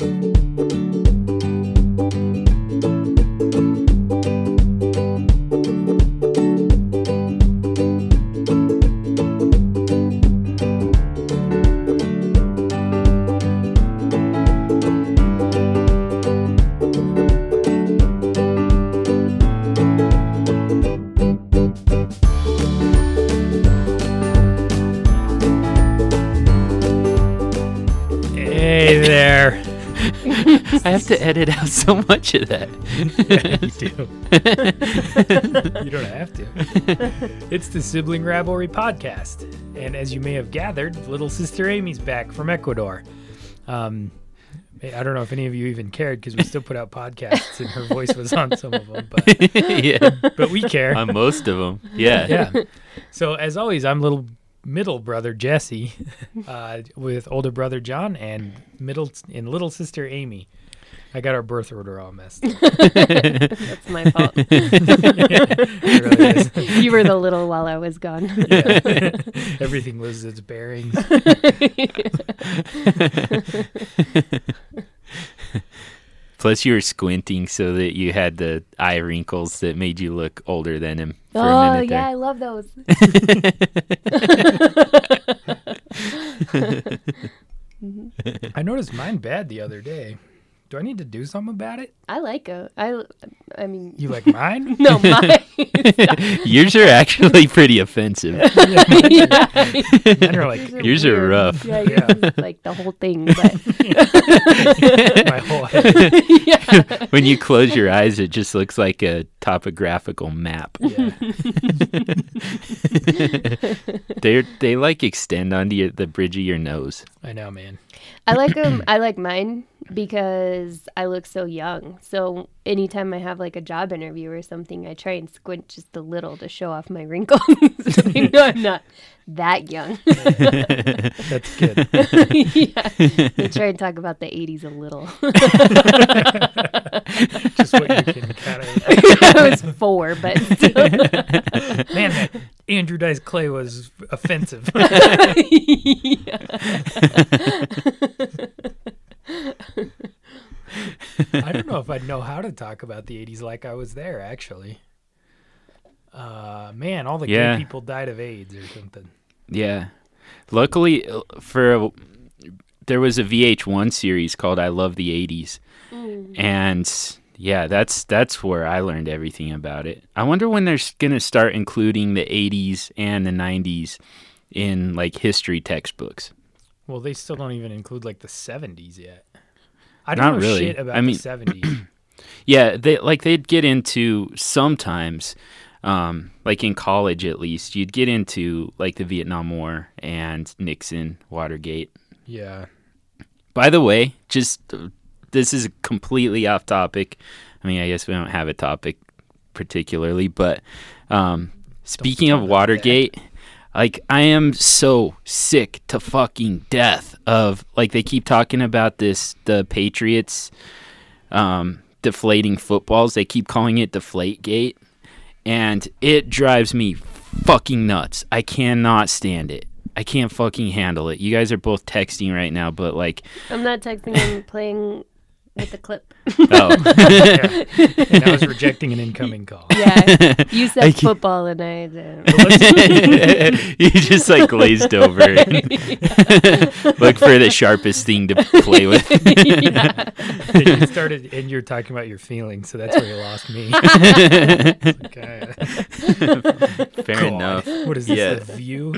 Hey to edit out so much of that. you do. you don't have to. It's the Sibling Rivalry Podcast. And as you may have gathered, little sister Amy's back from Ecuador. Um, I don't know if any of you even cared because we still put out podcasts and her voice was on some of them, but, yeah, but we care. on most of them. Yeah. yeah. So as always, I'm little middle brother Jesse, uh, with older brother John and middle and little sister Amy. I got our birth order all messed. up. That's my fault. It really you were the little while I was gone. Yeah. Everything was its bearings. Plus, you were squinting so that you had the eye wrinkles that made you look older than him for a oh minute yeah, there. I love those. I noticed mine bad the other day. Do I need to do something about it? I like it. I I mean You like mine? no mine. Yours are actually pretty offensive. yeah. Mine are like Yours are rough. Yeah, Yeah. like the whole thing, but my whole head. yeah. when you close your eyes, it just looks like a topographical map. Yeah. They they like extend onto your, the bridge of your nose. I know, man. I like them. I like mine because I look so young. So anytime I have like a job interview or something, I try and squint just a little to show off my wrinkles. so they know I'm not that young. That's good. yeah. I try and talk about the 80s a little. Just what you can kind of. I was four, but still. Man, that Andrew Dice Clay was offensive. I don't know if I'd know how to talk about the 80s like I was there, actually. Uh, man, all the Yeah. gay people died of AIDS or something. Yeah. Luckily, for a, there was a VH1 series called "I Love the '80s," and yeah, that's that's where I learned everything about it. I wonder when they're gonna start including the '80s and the '90s in like history textbooks. Well, they still don't even include like the 70s yet. I don't Not know really. shit about I mean- the 70s. Yeah, they like they'd get into sometimes, um, like in college at least, you'd get into like the Vietnam War and Nixon, Watergate. yeah. By the way, just this is completely off topic. I mean, I guess we don't have a topic particularly, but um, speaking of Watergate, like I am so sick to fucking death of like they keep talking about this the Patriots um, deflating footballs. They keep calling it Deflategate, and it drives me fucking nuts. I cannot stand it. I can't fucking handle it. You guys are both texting right now, but like, I'm not texting and playing with the clip. oh, yeah. And I was rejecting an incoming call. Yeah. You said I football and I didn't. you just like glazed over. and Look for the sharpest thing to play with. And you started, and you're talking about your feelings, so that's where you lost me. Okay. Fair God. enough. What is this? Yeah. The view?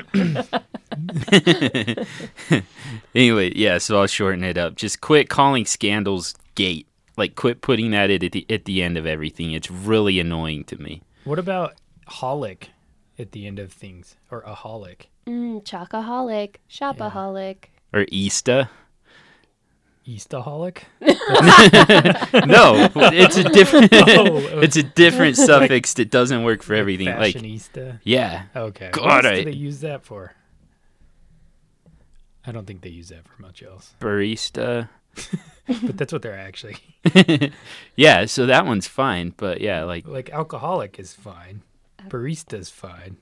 anyway, yeah, so I'll shorten it up. Just quit calling scandals gate. Like, quit putting that at the, at the end of everything. It's really annoying to me. What about holic at the end of things, or a holic? Mm, chocoholic, shopaholic. Or Easter. Eastaholic? No, it's a different. Oh, it's a different suffix that doesn't work for everything. Like, Fashionista? yeah, Okay. God, what else I- do they use that for? I don't think they use that for much else. barista. But that's what they're actually. yeah, so that one's fine, but yeah, like Like alcoholic is fine. Barista's fine.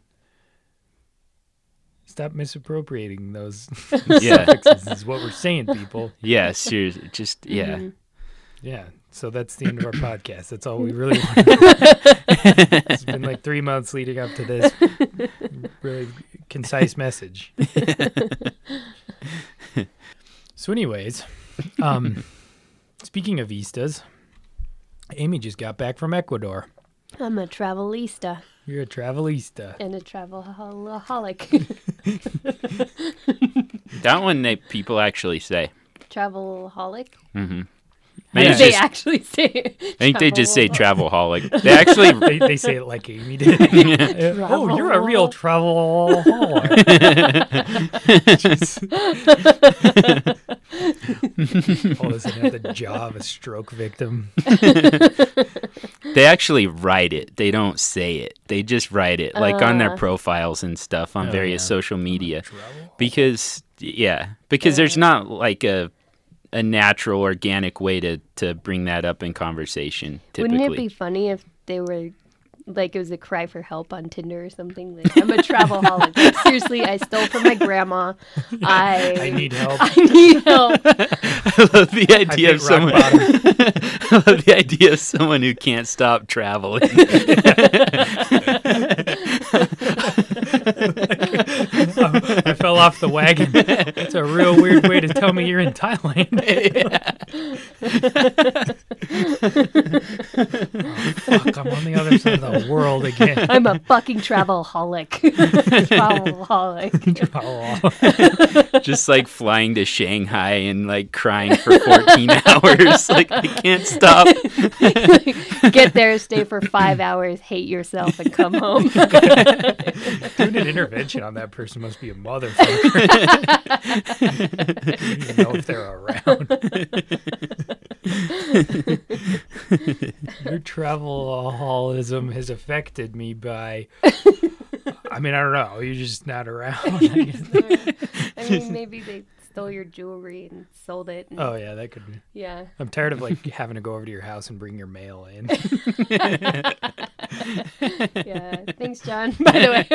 stop misappropriating those Yeah. suffixes. Is what we're saying, people. Yeah, seriously, just yeah. Mhm. Yeah. So that's the end of our podcast. That's all we really want. it's been like three months leading up to this really concise message. so, anyways, um, speaking of vistas, Amy just got back from Ecuador. I'm a travelista You're a travelista. and a travelaholic. That one they people actually say. travelaholic? Hmm Yeah. Maybe they just, actually say. I think they just say travelaholic. travelholic. They actually They, they say it like Amy did. Uh, oh, you're a real travel. All of a sudden, have the jaw of a stroke victim. they actually write it. They don't say it. They just write it like on their Uh. profiles and stuff on Oh, various yeah. social media. Because yeah, because there's Uh. not like a a natural organic way to to bring that up in conversation typically. Wouldn't it be funny if they were like it was a cry for help on Tinder or something? Like I'm a travelaholic. like, seriously, I stole from my grandma. I I need help. I need help. I love the idea of someone. I love the idea of someone who can't stop traveling. I fell off the wagon. That's a real weird way to tell me you're in Thailand. oh, fuck, I'm on the other side of the world again. I'm a fucking travelaholic. travelaholic. Oh, Just like flying to Shanghai and like crying for 14 hours. Like I can't stop. Get there, stay for five hours, hate yourself, and come home. Doing an intervention on that person must be a motherfucker. I don't even know if they're around. Your traveloholism has affected me by. I mean, I don't know. You're just not around. I mean, maybe they stole your jewelry and sold it. and- oh yeah, that could. be. Yeah. I'm tired of like having to go over to your house and bring your mail in. Yeah. Thanks, John. By the way,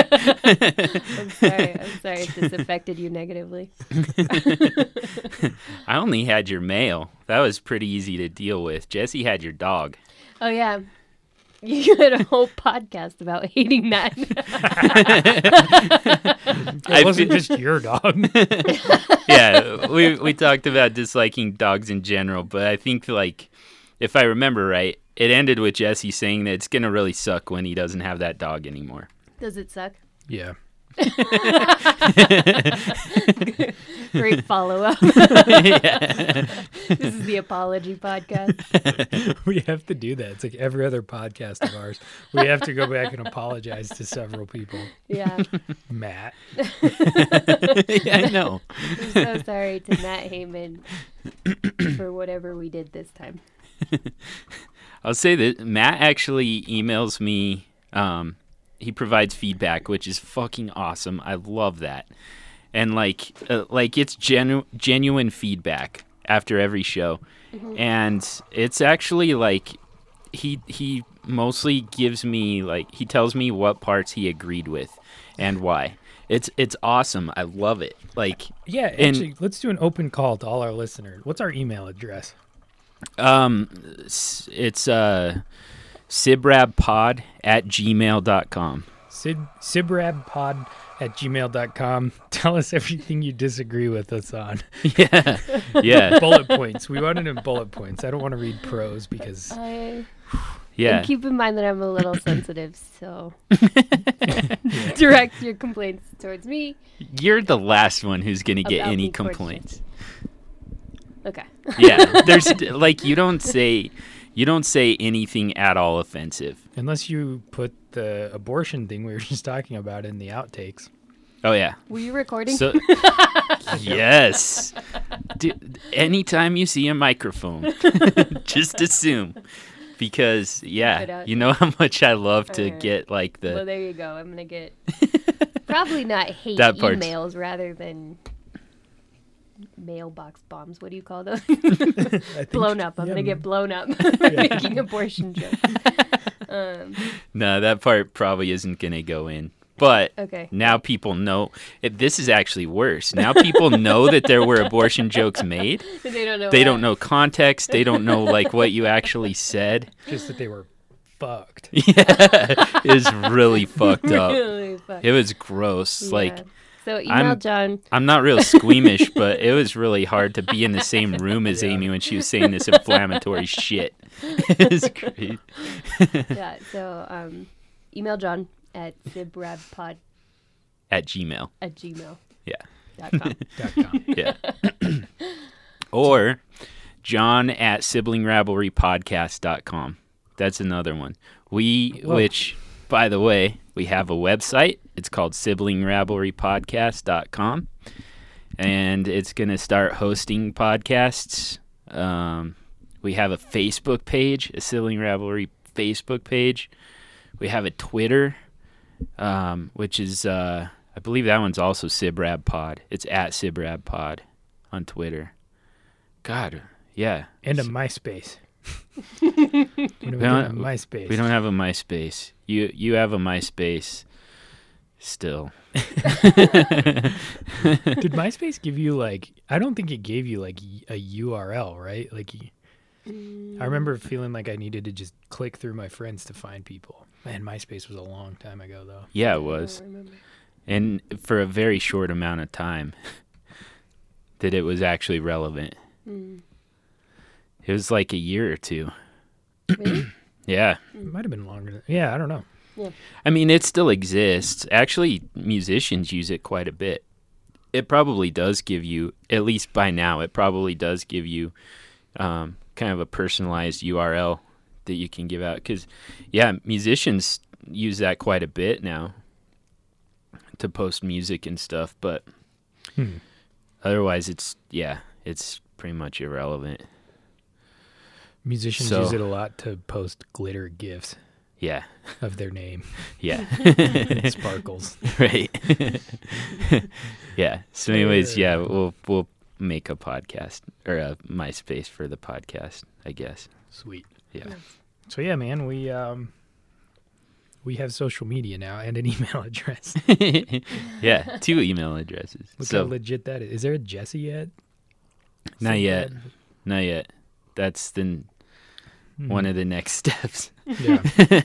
I'm sorry. I'm sorry if this affected you negatively. I only had your mail. That was pretty easy to deal with. Jesse had your dog. Oh yeah. You had a whole podcast about hating that. It I wasn't fe- just your dog. yeah, we we talked about disliking dogs in general, but I think like if I remember right, it ended with Jesse saying that it's gonna really suck when he doesn't have that dog anymore. Does it suck? yeah. Great follow up. This is the apology podcast. we have to do that. It's like every other podcast of ours. We have to go back and apologize to several people. Yeah. Matt. yeah, I know. I'm so sorry to Matt Heyman for whatever we did this time. I'll say that Matt actually emails me. Um, he provides feedback, which is fucking awesome. I love that, and like, uh, like it's genu- genuine feedback after every show, and it's actually like he he mostly gives me like he tells me what parts he agreed with and why. It's it's awesome. I love it. Like Yeah, And- actually, let's do an open call to all our listeners. What's our email address? um, it's uh, sibrabpod at gmail.com. Sid, sibrabpod at gmail.com. Tell us everything you disagree with us on. yeah, yeah, bullet points. We want it in bullet points. I don't want to read prose because I yeah. and keep in mind that I'm a little sensitive, so direct your complaints towards me. You're the last one who's gonna get any complaints. Okay. Yeah, there's like you don't say you don't say anything at all offensive. unless you put the abortion thing we were just talking about in the outtakes. Oh yeah. Were you recording? So yes, Dude, anytime you see a microphone, just assume because yeah, you know how much I love to Alright. get like the. well, there you go. I'm gonna get probably not hate That part's- emails rather than mailbox bombs. What do you call those? Blown up. I'm yeah, gonna get blown up making abortion jokes. Um, no that part probably isn't gonna go in. but Okay. now people know it, this is actually worse. Now people know that there were abortion jokes made. they don't know. They what. don't know context. They don't know like what you actually said. Just that they were fucked. Yeah, it was really fucked up. Really fuck- It was gross. Like Yeah. So email I'm- John. I'm not real squeamish, but it was really hard to be in the same room as Yeah. Amy when she was saying this inflammatory shit. it was great. yeah. So um, email John at sibrabpod At Gmail. at gmail. Yeah. Dot com. Dot com. Yeah. or John at siblingrivalrypodcast.com. That's another one. We, Whoa. which, by the way, we have a website. It's called siblingrivalrypodcast.com. And it's going to start hosting podcasts. Um, we have a Facebook page, a Sibling Facebook page. We have a Twitter, um, which is, uh, I believe that one's also Sibrab Pod. It's at Sibrab Pod on Twitter. God, yeah. And a MySpace. When are we don't- getting a MySpace? We don't have a MySpace. You you have a MySpace still. Did MySpace give you like? I don't think it gave you like a URL, right? Like, I remember feeling like I needed to just click through my friends to find people. Man, MySpace was a long time ago, though. Yeah, it was. And for a very short amount of time that it was actually relevant. Mm. It was like a year or two. Really? Yeah. It might have been longer. Than, yeah, I don't know. I mean, it still exists. Actually, musicians use it quite a bit. It probably does give you, at least by now, it probably does give you um, kind of a personalized URL that you can give out. Because, yeah, musicians use that quite a bit now to post music and stuff. But Hmm. otherwise, it's, yeah, it's pretty much irrelevant. Musicians So- use it a lot to post glitter gifs Yeah. of their name, Yeah. sparkles. right. yeah. So, anyways, yeah, we'll we'll make a podcast or a MySpace for the podcast, I guess. Sweet. Yeah. So yeah, man, we um we have social media now and an email address. yeah. Two email addresses. Look so how legit that is. Is there a Jesse yet? not So yet. bad. Not yet. That's the Hmm. one of the next steps. Yeah.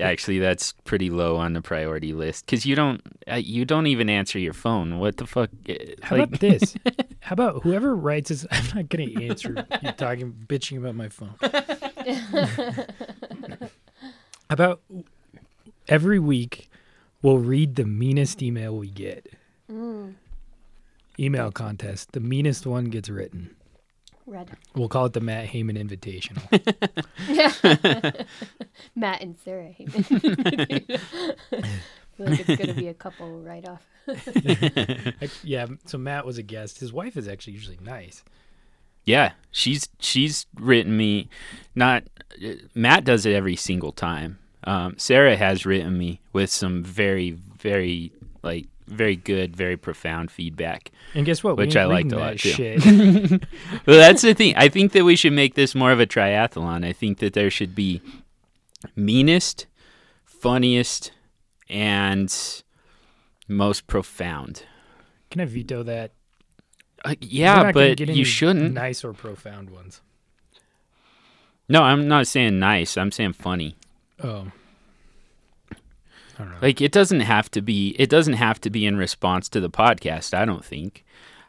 Actually, that's pretty low on the priority list because you don't uh, you don't even answer your phone. What the fuck? Uh, How like- about this? How about whoever writes this? I'm not gonna answer you talking bitching about my phone. About every week we'll read the meanest email we get. Mm. Email contest. The meanest one gets written. Red. We'll call it the Matt Heyman Invitational. Matt and Sarah Heyman. I feel like it's gonna be a couple right off. Yeah, so Matt was a guest. His wife is actually usually nice. Yeah, she's she's written me. Not uh, Matt does it every single time. Um, Sarah has written me with some very very like very good, very profound feedback. And guess what? Which I liked a lot, too. Shit. Well, that's the thing. I think that we should make this more of a triathlon. I think that there should be meanest, funniest, and most profound. Can I veto that? Uh, yeah, but you shouldn't. Nice or profound ones. No, I'm not saying nice. I'm saying funny. Oh. Like it doesn't have to be it doesn't have to be in response to the podcast, I don't think.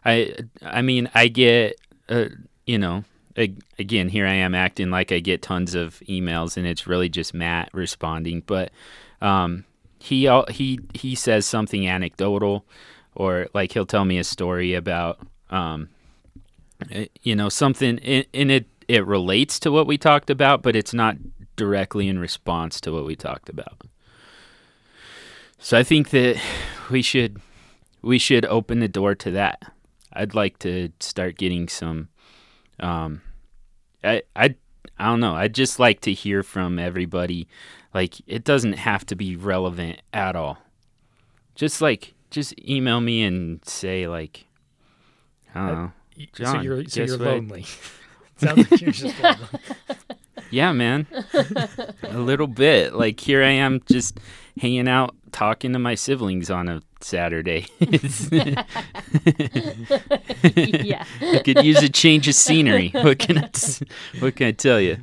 I I mean, I get uh, you know, again, here I am acting like I get tons of emails and it's really just Matt responding, but um he he he says something anecdotal or like he'll tell me a story about um uh, you know, something in, in it it relates to what we talked about, but it's not directly in response to what we talked about. So I think that we should we should open the door to that. I'd like to start getting some um I I I don't know. I'd just like to hear from everybody. Like it doesn't have to be relevant at all. Just like just email me and say like I don't know. Y- so John, you're so you're lonely. Sounds like you're just lonely. Yeah, man. a little bit. Like here I am just hanging out talking to my siblings on a Saturday. It's- yeah. I could use a change of scenery. What can I, t- what can I tell you?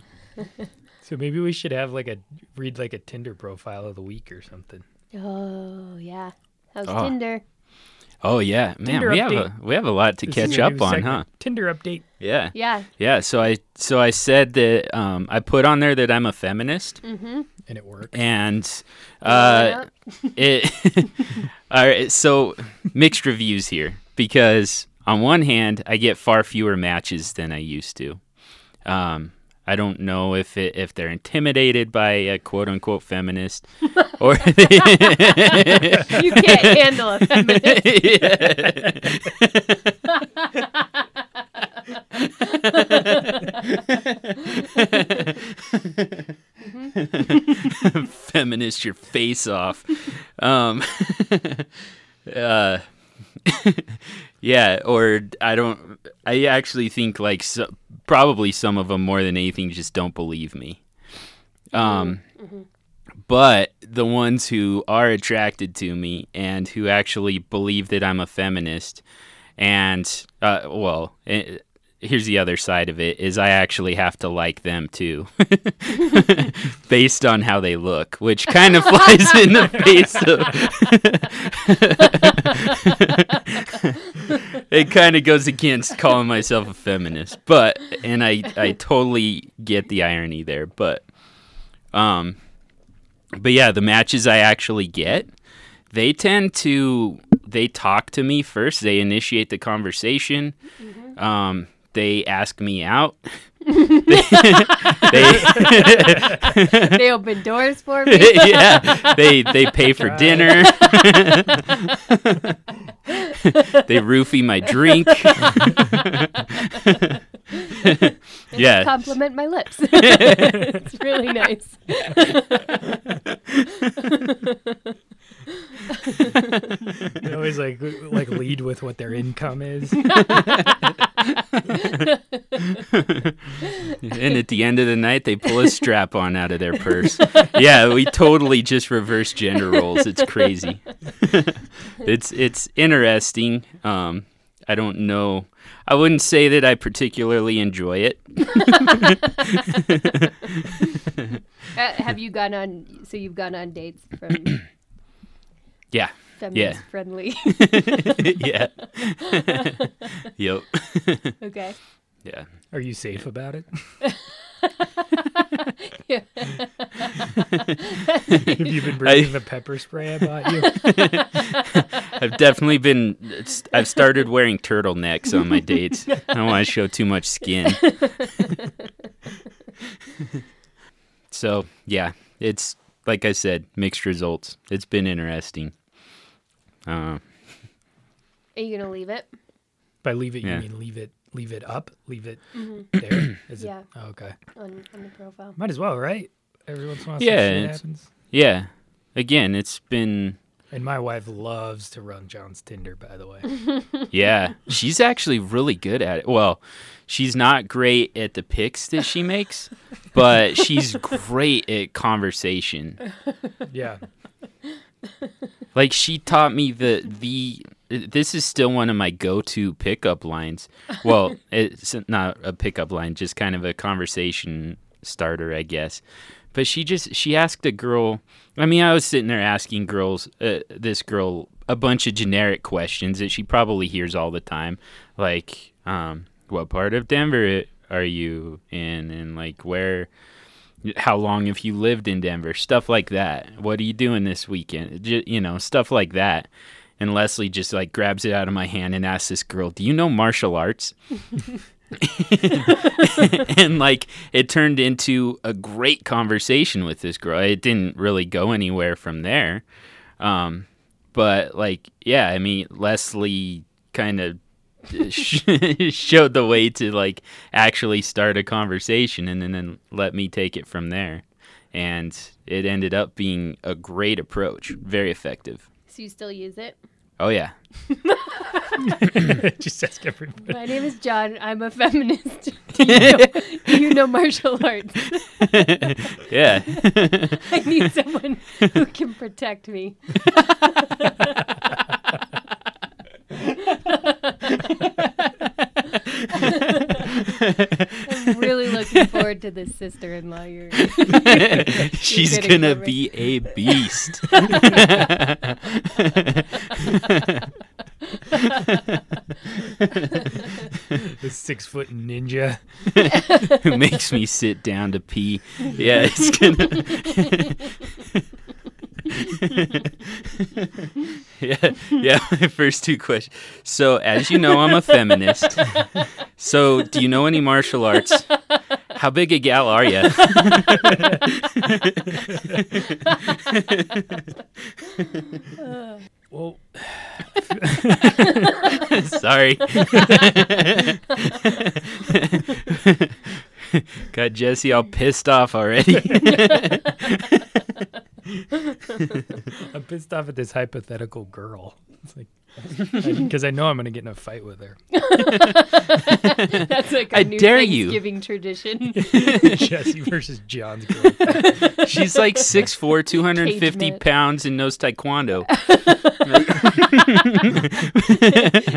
So maybe we should have like a read like a Tinder profile of the week or something. Oh yeah. How's Oh. Tinder? Oh yeah, man, Tinder we have a we have a lot to This catch up on, segment. huh? Tinder update. Yeah, Yeah. yeah. So I so I said that um, I put on there that I'm a feminist, Mm-hmm. And it worked. and uh, it. all right, so mixed reviews here because on one hand, I get far fewer matches than I used to. Um, I don't know if it, if they're intimidated by a quote unquote feminist or you can't handle a feminist. feminist your face off. Um, uh, yeah, or I don't. I actually think like so, probably some of them more than anything just don't believe me. Um, but the ones who are attracted to me and who actually believe that I'm a feminist, and uh, well. eh, Here's the other side of it is I actually have to like them too. based on how they look, which kind of flies in the face of. it kind of goes against calling myself a feminist, but and I I totally get the irony there, but um, but yeah, the matches I actually get, they tend to they talk to me first. They initiate the conversation. Um, they ask me out. They, they open doors for me. yeah, they they pay for dinner. they roofie my drink. Yeah. Compliment my lips. it's really nice. They always like like lead with what their income is. and at the end of the night, they pull a strap on out of their purse. Yeah, we totally just reverse gender roles. It's crazy. it's it's interesting. Um, I don't know. I wouldn't say that I particularly enjoy it. Uh, have you gone on? So you've gone on dates from Yeah. feminist friendly. yeah. yep. okay. Yeah. Are you safe about it? Yeah. Have you been bringing the pepper spray I bought you? I've definitely been. I've started wearing turtlenecks on my dates. I don't want to show too much skin. so yeah, it's like I said, mixed results. It's been interesting. Uh, Are you gonna leave it? By leave it, Yeah. you mean leave it, leave it up, leave it there. Is Yeah. it? Oh, okay. On, on the profile. Might as well, right? Every once in a while, Yeah, some shit it's- happens. yeah. Again, it's been. And my wife loves to run John's Tinder, by the way. Yeah, she's actually really good at it. Well, she's not great at the pics that she makes, but she's great at conversation. Yeah. Like she taught me the the this is still one of my go-to pickup lines. Well, it's not a pickup line, just kind of a conversation starter, I guess. But she just she asked a girl. I mean, I was sitting there asking girls, uh, this girl, a bunch of generic questions that she probably hears all the time, like, um, "What part of Denver are you in?" and like, "Where." How long have you lived in Denver? Stuff like that. What are you doing this weekend? You know, stuff like that. And Leslie just like grabs it out of my hand and asks this girl, "Do you know martial arts?" and like it turned into a great conversation with this girl. It didn't really go anywhere from there. Um, but like, yeah, I mean, Leslie kind of showed the way to like actually start a conversation and then, then let me take it from there. And it ended up being a great approach, very effective. So you still use it? Oh yeah. Just ask everybody. My name is John. I'm a feminist. do, you know, do you know martial arts? Yeah. I need someone who can protect me. I'm really looking forward to this sister-in-law. You're She's getting gonna be a beast. The six foot ninja. Who makes me sit down to pee. Yeah, it's gonna Yeah, yeah, first two questions. So as you know I'm a feminist. So do you know any martial arts? How big a gal are you? Well, Sorry. Got Jesse all pissed off already. I'm pissed off at this hypothetical girl. It's like because I know I'm gonna get in a fight with her. That's like a I new dare you. Thanksgiving tradition. Jesse versus John's girl. She's like 6'4", 250 Cage pounds and knows taekwondo.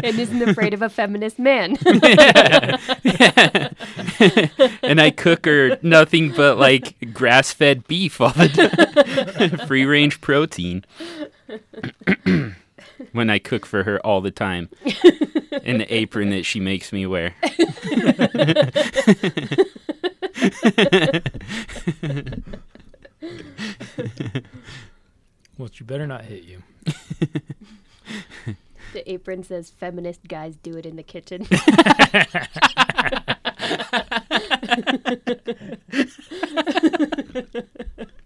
and isn't afraid of a feminist man. and I cook her nothing but like grass fed beef all the time. Free range protein. when I cook for her all the time. In the apron that she makes me wear. Well, she better not hit you. the apron says feminist guys do it in the kitchen.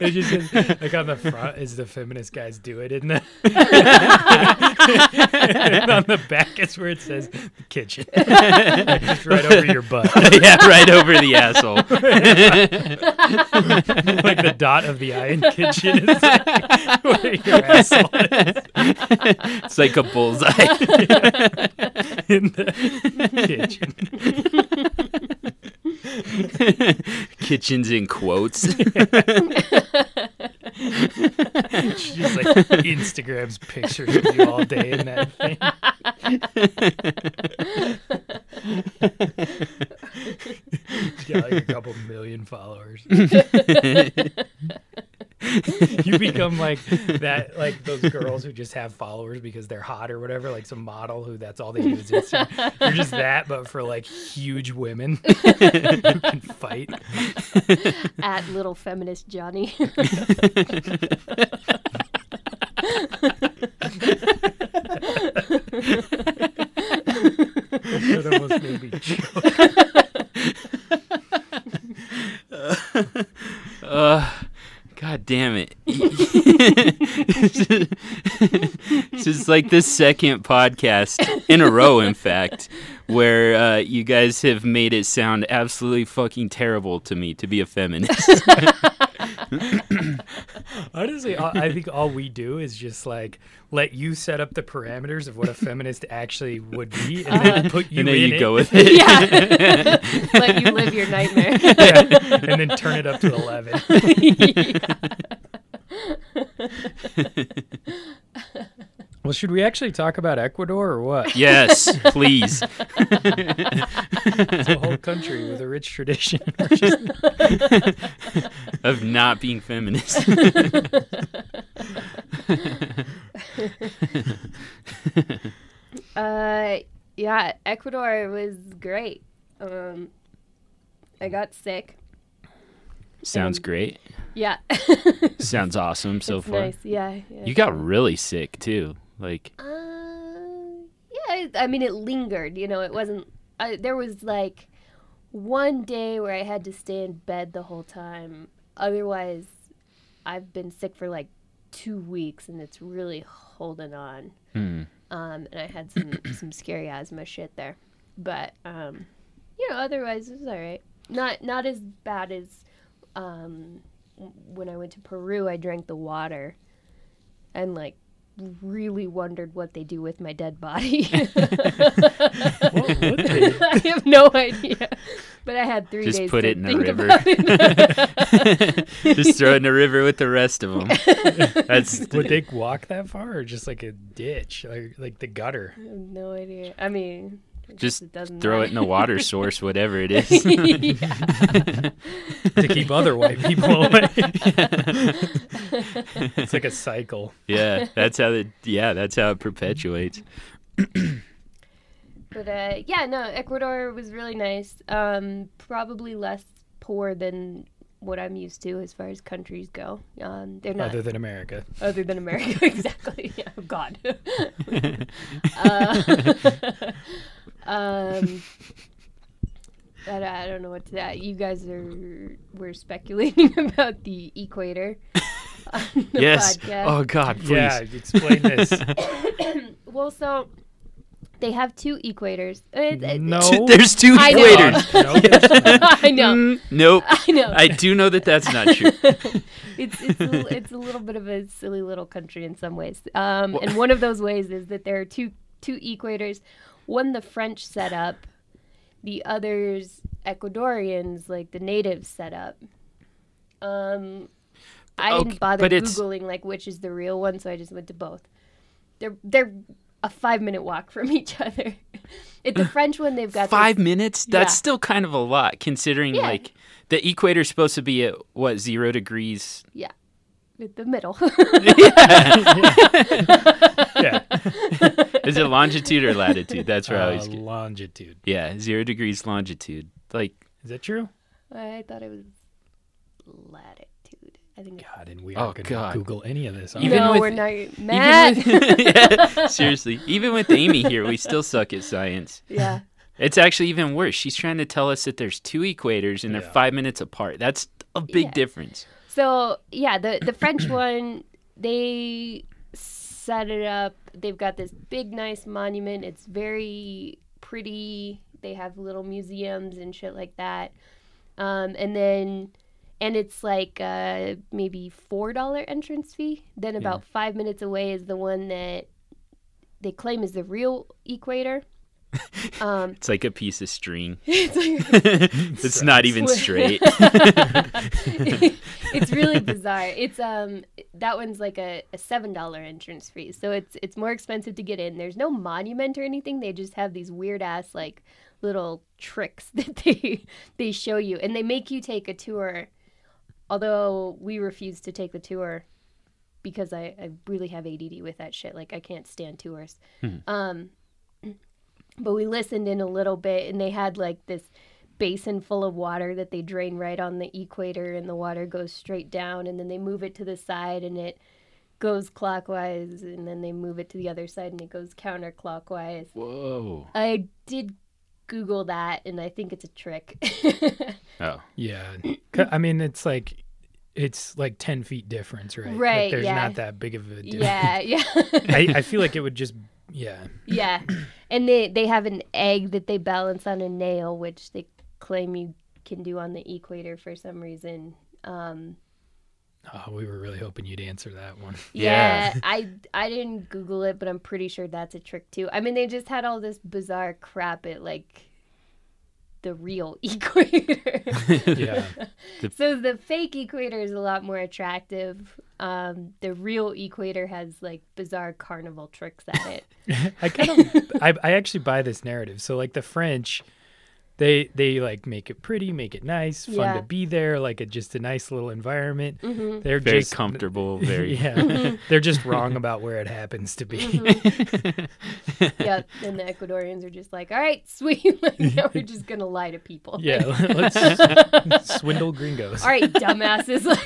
It just like on the front is the feminist guys do it, and, the and on the back is where it says kitchen, just right over your butt, yeah, right over the asshole. like the dot of the eye in kitchen is like where your asshole is It's like a bullseye. in the kitchen. Kitchens in quotes. She just like Instagrams pictures of you all day in that thing. She's got like a couple million followers. you become like that, like those girls who just have followers because they're hot or whatever, like some model who that's all they do is Instagram. You're just that, but for like huge women who can fight. At little feminist Johnny. That almost made me choke. Uh, God damn it. this is like the second podcast in a row, in fact, where uh, you guys have made it sound absolutely fucking terrible to me to be a feminist. Honestly, I think all we do is just like let you set up the parameters of what a feminist actually would be, and uh, then put you and then in you it, go with it. yeah. Let you live your nightmare. yeah, and then turn it up to eleven. Well, should we actually talk about Ecuador or what? Yes, please. It's a whole country with a rich tradition. Of not being feminist. Uh, yeah, Ecuador was great. Um, I got sick. Sounds Um, great. Yeah. Sounds awesome so it's far. nice. Yeah. yeah. You got really sick too. Like, Uh, yeah. I mean, it lingered. You know, it wasn't. I, there was like one day where I had to stay in bed the whole time. Otherwise, I've been sick for like two weeks, and it's really holding on. hmm. Um, and I had some some scary asthma shit there, but um, you know, otherwise it was all right. Not not as bad as um, when I went to Peru, I drank the water, and like really wondered what they do with my dead body. What would they? I have no idea. But I had three Just days Just put to it in a think river. Just throw it in a river with the rest of them. That's Would they walk that far, or just like a ditch, like like the gutter? I have no idea. I mean, I guess Just it doesn't throw it in a matter. water source, whatever it is. to keep other white people away. it's like a cycle. yeah, that's how it. Yeah, that's how it perpetuates. But uh, yeah, no, Ecuador was really nice. Um, probably less poor than what I'm used to as far as countries go. Um, they're not Other than America. other than America, exactly. Yeah, oh, God. uh, um, but I don't know what to that. You guys are we're speculating about the equator. The yes. podcast. Oh God, please. Yeah, explain this. Well, so they have two equators. Uh, it- it- No. There's two I know. equators. no, there's not. I know. Mm, nope. I know. I do know that that's not true. it's it's a, l- it's a little bit of a silly little country in some ways. Um, Well- and one of those ways is that there are two two equators. One the French set up, the others Ecuadorians, like the natives set up. Um, I Okay, didn't bother googling like which is the real one, so I just went to both. They're they're a five minute walk from each other. At the French one, they've got this- Five minutes? That's Yeah. still kind of a lot, considering Yeah. like the equator's supposed to be at what zero degrees. yeah, at the middle. Yeah. Is it longitude or latitude? That's where I Uh, always get. longitude. Yeah, zero degrees longitude. Like Is that true? I thought it was latitude. I think. it's- God, and we Oh, aren't going to Google any of this. are Even no, with- we're not. Matt. Even with, yeah, seriously, even with Amy here, we still suck at science. yeah. It's actually even worse. She's trying to tell us that there's two equators and they're Yeah. five minutes apart. That's a big Yeah. difference. So yeah, the the French one, they set it up. They've got this big, nice monument. It's very pretty. They have little museums and shit like that. Um, and then, and it's like uh, maybe four dollar entrance fee. Then about five minutes away is the one that they claim is the real equator. Um, It's like a piece of string. it's like, it's not even straight. it's really bizarre. It's um that one's like a, a seven dollar entrance fee, so it's it's more expensive to get in. There's no monument or anything. They just have these weird ass like little tricks that they they show you, and they make you take a tour. Although we refuse to take the tour because I, I really have ADD with that shit. Like I can't stand tours. Um, but we listened in a little bit, and they had like this basin full of water that they drain right on the equator and the water goes straight down and then they move it to the side and it goes clockwise and then they move it to the other side and it goes counterclockwise. Whoa. I did Google that and I think it's a trick. Oh. yeah, I mean, it's like it's like ten feet difference, right? Like, Right, there's yeah. not that big of a difference. yeah, yeah. I, I feel like it would just yeah. yeah. And they they have an egg that they balance on a nail which they claim you can do on the equator for some reason. Um Oh, we were really hoping you'd answer that one. Yeah, Yeah. I I didn't Google it, but I'm pretty sure that's a trick too. I mean, they just had all this bizarre crap at like the real equator. Yeah. so the fake equator is a lot more attractive. Um, the real equator has like bizarre carnival tricks at it. I kind of I, I actually buy this narrative. So like the French, they they like make it pretty, make it nice, fun Yeah. to be there, like a, just a nice little environment. hmm They're Very just comfortable. Very. yeah. They're just wrong about where it happens to be. Yeah, and the Ecuadorians are just like, all right, sweet, like, now we're just gonna lie to people. yeah, let's swindle gringos. All right, dumbasses. Like,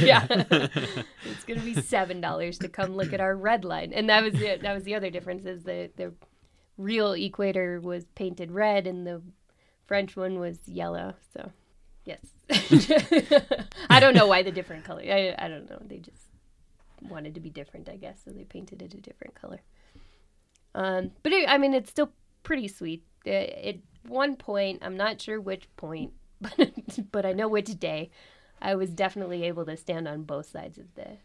yeah, it's gonna be seven dollars to come look at our red line, and that was it. That was the other difference is the the real equator was painted red, and the French one was yellow. So, yes, I don't know why the different color. I I don't know. They just wanted to be different, I guess, so they painted it a different color. Um, but it, I mean, it's still pretty sweet. Uh, At one point, I'm not sure which point, but but I know which day. I was definitely able to stand on both sides of the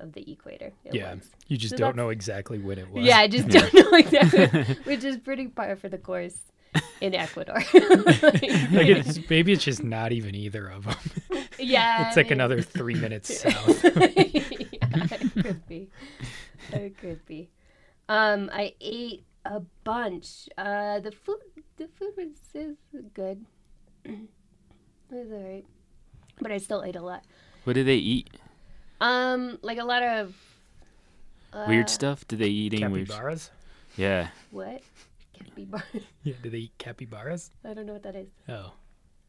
of the equator. Yeah. once. You just So don't know exactly when it was. Yeah, I just don't know exactly, which is pretty par for the course in Ecuador. Like it's, maybe it's just not even either of them. yeah, It's like maybe. another three minutes south. yeah, it could be. It could be. Um, I ate a bunch. Uh, the food, the food was, is good. it was alright, but I still ate a lot. What did they eat? Um, like a lot of uh, Weird stuff? Do they eat any weird? Capybaras? Yeah. What? Capybara. Yeah, do they eat capybaras? I don't know what that is. Oh.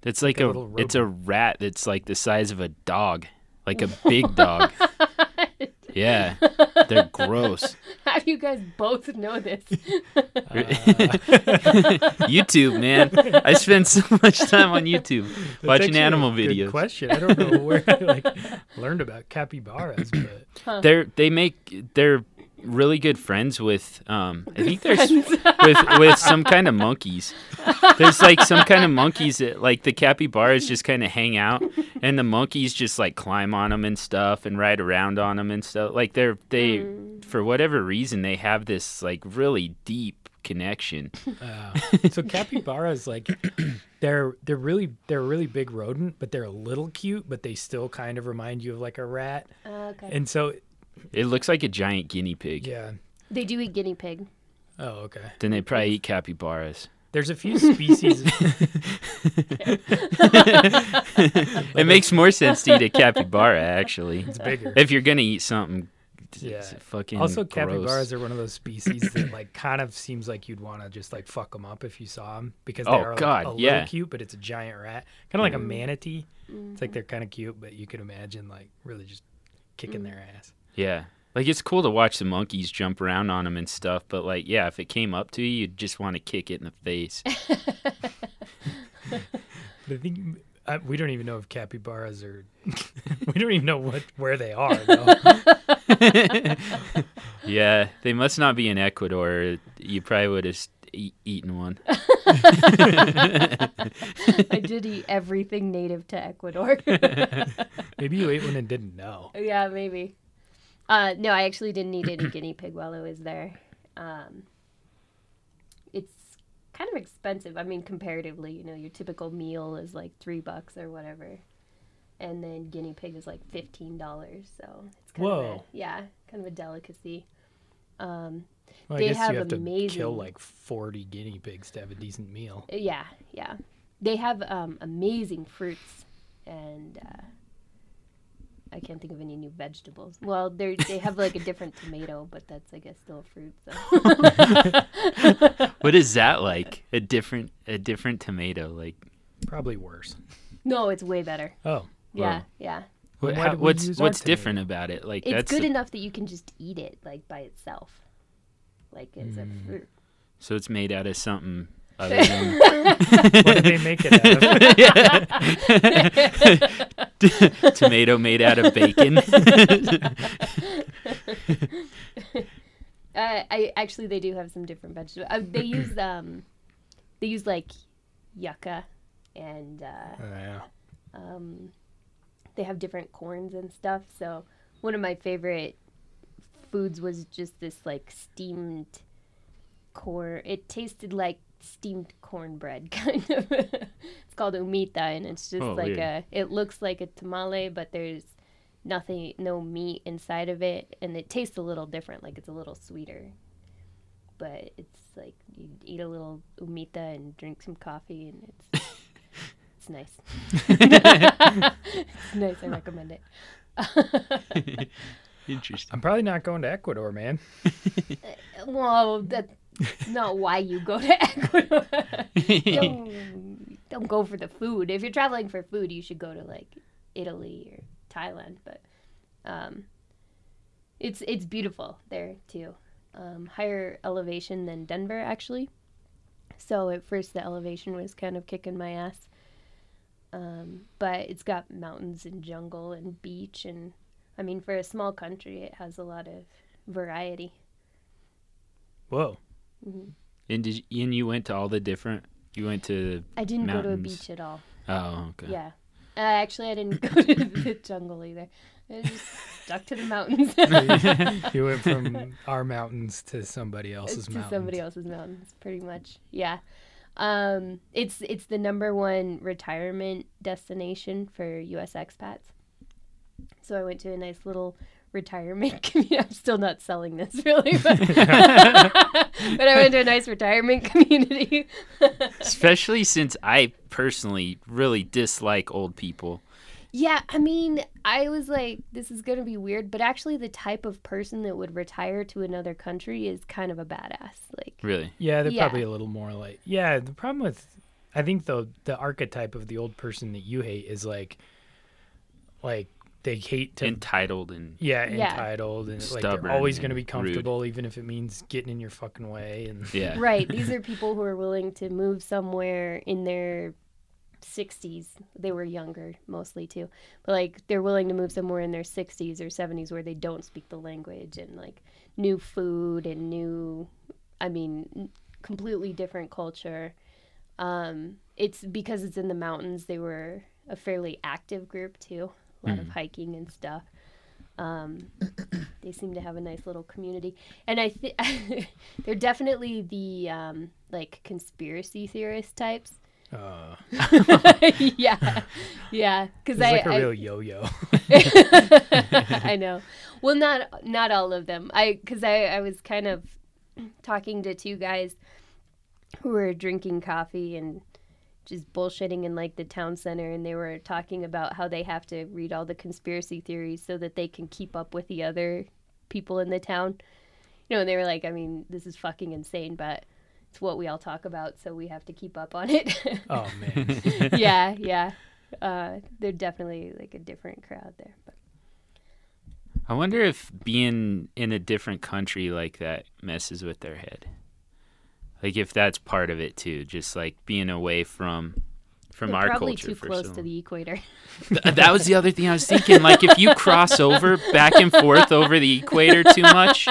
It's like a, a it's a rat that's like the size of a dog, like a big dog. Yeah, they're gross. How do you guys both know this? Uh. YouTube, man. I spend so much time on YouTube That's watching actually a animal good videos. question. I don't know where I like learned about capybaras, but They're they make they're really good friends with um I think there's with with some kind of monkeys. There's like some kind of monkeys that like the capybaras just kind of hang out and the monkeys just like climb on them and stuff and ride around on them and stuff. Like they're they for whatever reason they have this like really deep connection. uh, so capybaras like they're they're really they're a really big rodent, but they're a little cute, but they still kind of remind you of like a rat. okay. And so It looks like a giant guinea pig. yeah. They do eat guinea pig. Oh, okay. Then they probably eat capybaras. There's a few species. It makes more sense to eat a capybara actually. it's bigger. If you're gonna eat something, it's Yeah. fucking Also, gross. capybaras are one of those species that like kind of seems like you'd want to just like fuck them up if you saw them because they Oh, are like, God, a little cute, but it's a giant rat, kind of like a Mm. manatee. It's like they're kind of cute, but you could imagine like really just kicking Mm. their ass. Yeah. Like it's cool to watch the monkeys jump around on them and stuff, but like, yeah, if it came up to you, you'd just want to kick it in the face. The thing, uh, we don't even know if capybaras are. we don't even know what where they are. Though. yeah, they must not be in Ecuador. You probably would have e- eaten one. I did eat everything native to Ecuador. Maybe you ate one and didn't know. yeah, maybe. Uh, no, I actually didn't eat any guinea pig while I was there. Um, it's kind of expensive. I mean, comparatively, you know, your typical meal is like three bucks or whatever, and then guinea pig is like fifteen dollars. So it's kind of a, yeah, kind of a delicacy. Um, Well, I They guess have you have to kill like 40 guinea pigs to have a decent meal. Yeah, yeah. They have um, amazing fruits, and uh, I can't think of any new vegetables. Well, they they have like a different tomato, but that's I guess still a fruit. So What is that like? A different a different tomato like Probably worse. no, it's way better. Oh, Yeah, Wow. yeah. what, how, did we what's use our what's tomato? different about it? Like It's that's good a- enough that you can just eat it like by itself, like as a mm. fruit. so it's made out of something other than what did they make it out of? tomato made out of bacon. Uh, I actually they do have some different vegetables. Uh, they use um, they use like yucca, and uh, Oh, yeah. um, they have different corns and stuff. So one of my favorite foods was just this like steamed corn. It tasted like steamed cornbread, kind of. it's called humita, and it's just Oh, like weird. a. It looks like a tamale, but there's nothing, no meat inside of it, and it tastes a little different. Like it's a little sweeter. But it's like you eat a little humita and drink some coffee, and it's it's nice. it's nice. I recommend it. Interesting. I'm probably not going to Ecuador, man. Uh, well, that's not why you go to Ecuador. don't, don't go for the food. If you're traveling for food, you should go to like Italy or Thailand. But um, it's it's beautiful there too. Um, higher elevation than Denver, actually. So at first, the elevation was kind of kicking my ass. Um, but it's got mountains and jungle and beach and I mean, for a small country, it has a lot of variety. Whoa. And did you, and you went to all the different. You went to I didn't go to a beach at all. oh okay. Yeah. Uh, actually, I didn't go to the jungle either. I just stuck to the mountains. you went from our mountains to somebody else's to mountains. somebody else's mountains, pretty much. Yeah. Um, it's it's the number one retirement destination for U.S. expats. So I went to a nice little retirement community. I'm still not selling this really, but, but I went to a nice retirement community. Especially since I personally really dislike old people. yeah, I mean, I was like, this is gonna be weird, but actually, the type of person that would retire to another country is kind of a badass. Like, Really. Yeah, they're Yeah. probably a little more like. Yeah, the problem with, I think though the archetype of the old person that you hate is like, like they hate to. Entitled and yeah, Yeah. entitled and like they're always going to and be rude. comfortable, even if it means getting in your fucking way. And yeah. right these are people who are willing to move somewhere in their 60s they were younger mostly too but like they're willing to move somewhere in their 60s or 70s where they don't speak the language and like new food and new i mean completely different culture um it's because it's in the mountains they were a fairly active group too lot of hiking and stuff um, they seem to have a nice little community, and I think they're definitely the um, like conspiracy theorist types. uh, yeah, yeah, because I, like a I real yo-yo. I know. Well, not not all of them. I because I I was kind of talking to two guys who were drinking coffee and just bullshitting in like the town center, and they were talking about how they have to read all the conspiracy theories so that they can keep up with the other people in the town. You know, and they were like, I mean, this is fucking insane, but it's what we all talk about, so we have to keep up on it. oh man, yeah, yeah. Uh, they're definitely like a different crowd there. But. I wonder if being in a different country like that messes with their head. Like if that's part of it too, just like being away from from They're our probably culture too for close so to the equator. Th- that was the other thing I was thinking. Like if you cross over back and forth over the equator too much,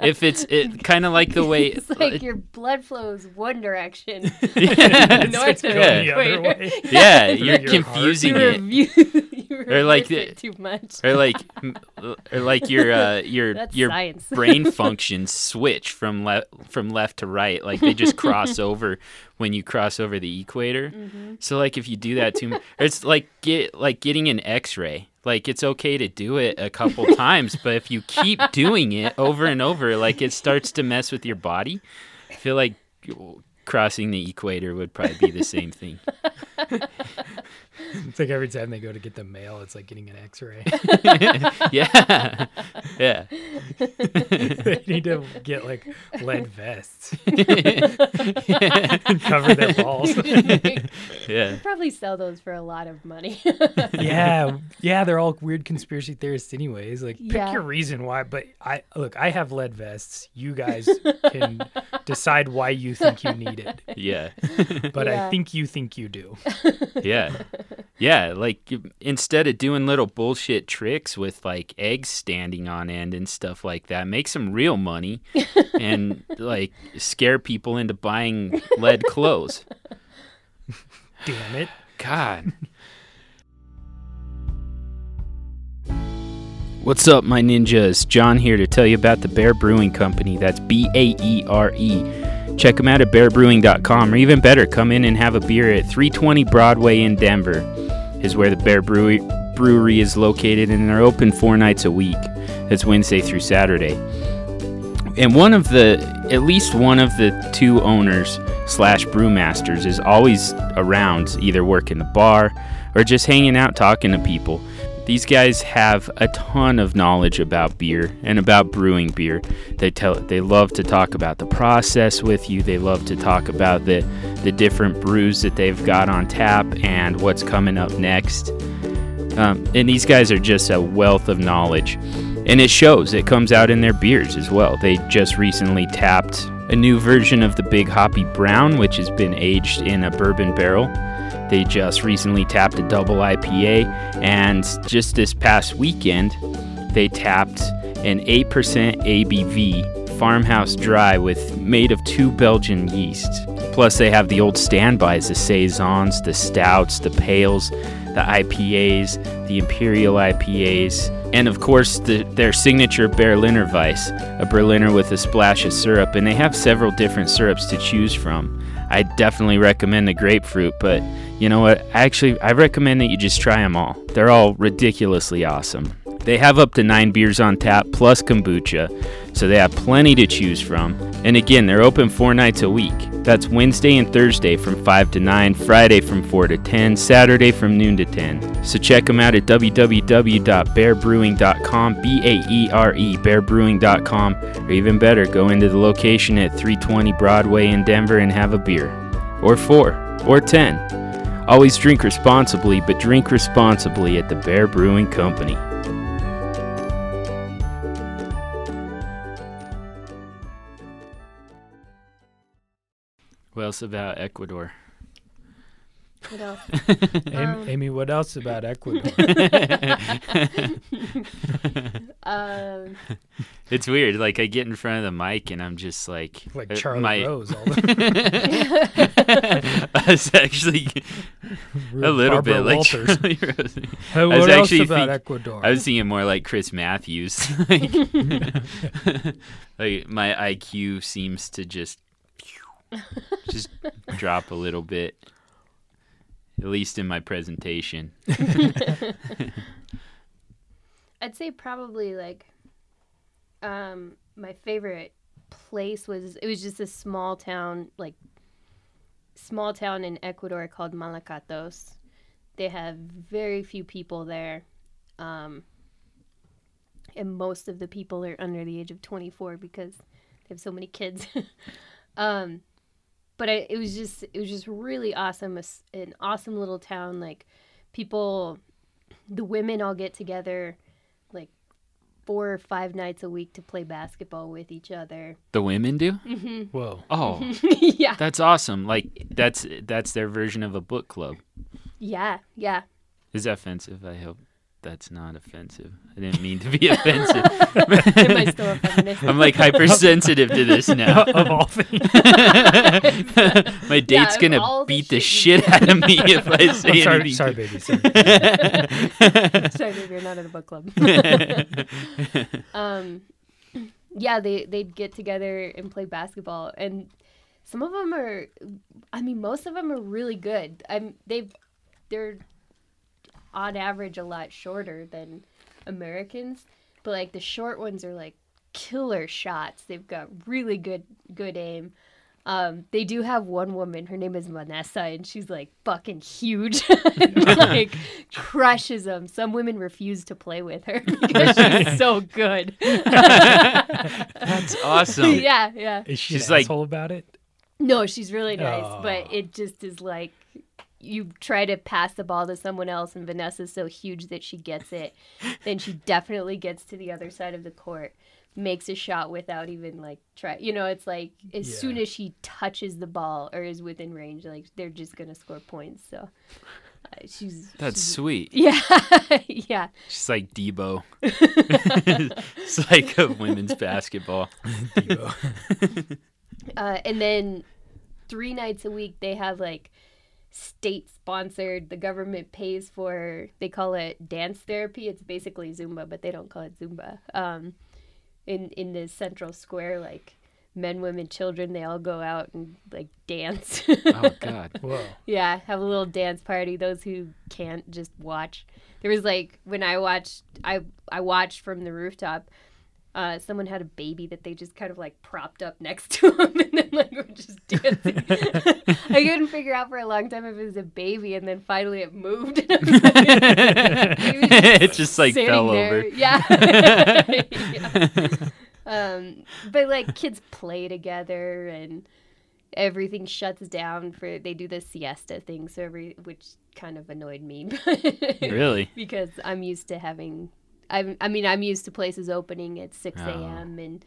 if it's it kind of like the way It's like your blood flows one direction. yeah, North of yeah. the other equator. way. yeah, you're your confusing you it. you Or like it too much. or like or like your uh your That's your science. brain functions switch from left from left to right like they just cross over when you cross over the equator. Mm-hmm. so like if you do that too much it's like get like getting an x-ray. Like it's okay to do it a couple times but if you keep doing it over and over like it starts to mess with your body i feel like crossing the equator would probably be the same thing It's like every time they go to get the mail, it's like getting an X-ray. yeah yeah they need to get like lead vests, cover their balls. yeah Probably sell those for a lot of money. yeah, yeah, they're all weird conspiracy theorists, anyways. Like, pick Yeah. your reason why. But I look, I have lead vests. You guys can decide why you think you need it. yeah But Yeah. I think you think you do. Yeah yeah like instead of doing little bullshit tricks with like eggs standing on end and stuff like that make some real money and like scare people into buying lead clothes Damn it. god What's up, my ninjas? John here to tell you about the Baere Brewing Company. That's B A E R E. Check them out at baerebrewing.com, or even better, come in and have a beer at 320 Broadway in Denver, is where the Baere Brewery, Brewery is located, and they're open four nights a week. That's Wednesday through Saturday. And one of the, at least one of the two owners slash brewmasters is always around, either working the bar or just hanging out talking to people. These guys have a ton of knowledge about beer and about brewing beer. They tell they love to talk about the process with you. They love to talk about the the different brews that they've got on tap and what's coming up next. Um, and these guys are just a wealth of knowledge. And it shows. It comes out in their beers as well. They just recently tapped a new version of the Big Hoppy Brown, which has been aged in a bourbon barrel. They just recently tapped a double IPA, and just this past weekend, they tapped an 8% ABV farmhouse dry with made of two Belgian yeasts. Plus, they have the old standbys, the saisons, the stouts, the pales. The IPAs, the Imperial IPAs, and of course the, their signature Berliner Weisse, a Berliner with a splash of syrup. And they have several different syrups to choose from. I definitely recommend the grapefruit, but you know what? Actually, I recommend that you just try them all. They're all ridiculously awesome. They have up to nine beers on tap plus kombucha, so they have plenty to choose from. And again, they're open four nights a week. That's Wednesday and Thursday from 5 to 9, Friday from 4 to 10, Saturday from noon to 10. So check them out at www.baerebrewing.com, B A E R E, baerebrewing.com, or even better, go into the location at 320 Broadway in Denver and have a beer. Or four, or 10. Always drink responsibly, but drink responsibly at the Baere Brewing Company. What else about Ecuador? What else? Amy, Um, Amy, what else about Ecuador? um, It's weird. Like I get in front of the mic and I'm just like, like uh, Charlie my- Rose. All the, I was actually a little Barbara bit like Walters. Charlie Rose. Hey, was what else actually about think- Ecuador? I was thinking more like Chris Matthews. like, like my IQ seems to just just drop a little bit. At least in my presentation. I'd say probably like um my favorite place was it was just a small town like small town in Ecuador called Malacatos. They have very few people there. Um and most of the people are under the age of 24 because they have so many kids. um but I, it was just it was just really awesome a s an awesome little town like people the women all get together like four or five nights a week to play basketball with each other. The women do? Mm-hmm. Whoa. Oh, yeah, that's awesome. Like that's that's their version of a book club. yeah, yeah. Is that offensive? I hope that's not offensive. I didn't mean to be offensive. Am I still a feminist? I'm like hypersensitive to this now. of all things. My date's of gonna all the beat the shit shit out of me if I say I'm sorry, anything. sorry, baby. Sorry. Sorry, baby, you're not in a book club. um, yeah, they they'd get together and play basketball, and some of them are, I mean, most of them are really good. I'm they've they're on average a lot shorter than Americans, but like the short ones are like killer shots. They've got really good good aim. Um, they do have one woman. Her name is Vanessa, and she's like fucking huge. like crushes them. Some women refuse to play with her because she's so good. That's awesome. yeah, yeah. Is she She's an like- asshole about it? No, she's really nice, but it just is like you try to pass the ball to someone else, and Vanessa's so huge that she gets it. then she definitely gets to the other side of the court, makes a shot without even like try. You know, it's like as Yeah. soon as she touches the ball or is within range, like they're just gonna score points. So uh, she's That's she's- sweet. yeah, yeah. She's like Deebo. it's like a women's basketball. Deebo. Uh, and then three nights a week they have like state sponsored the government pays for they call it dance therapy. It's basically zumba but they don't call it zumba. Um, in in the central square like men women children they all go out and like dance. Oh God. Whoa. yeah have a little dance party. Those who can't just watch. There was like when i watched i i watched from the rooftop uh, someone had a baby that they just kind of like propped up next to him and then like were just dancing. I couldn't figure out for a long time if it was a baby, and then finally it moved. And like, was it just like fell there. over. Yeah. Yeah. Um, but like kids play together and everything shuts down for they do the siesta thing so every which kind of annoyed me Really? because i'm used to having i i mean i'm used to places opening at 6 Oh. a.m and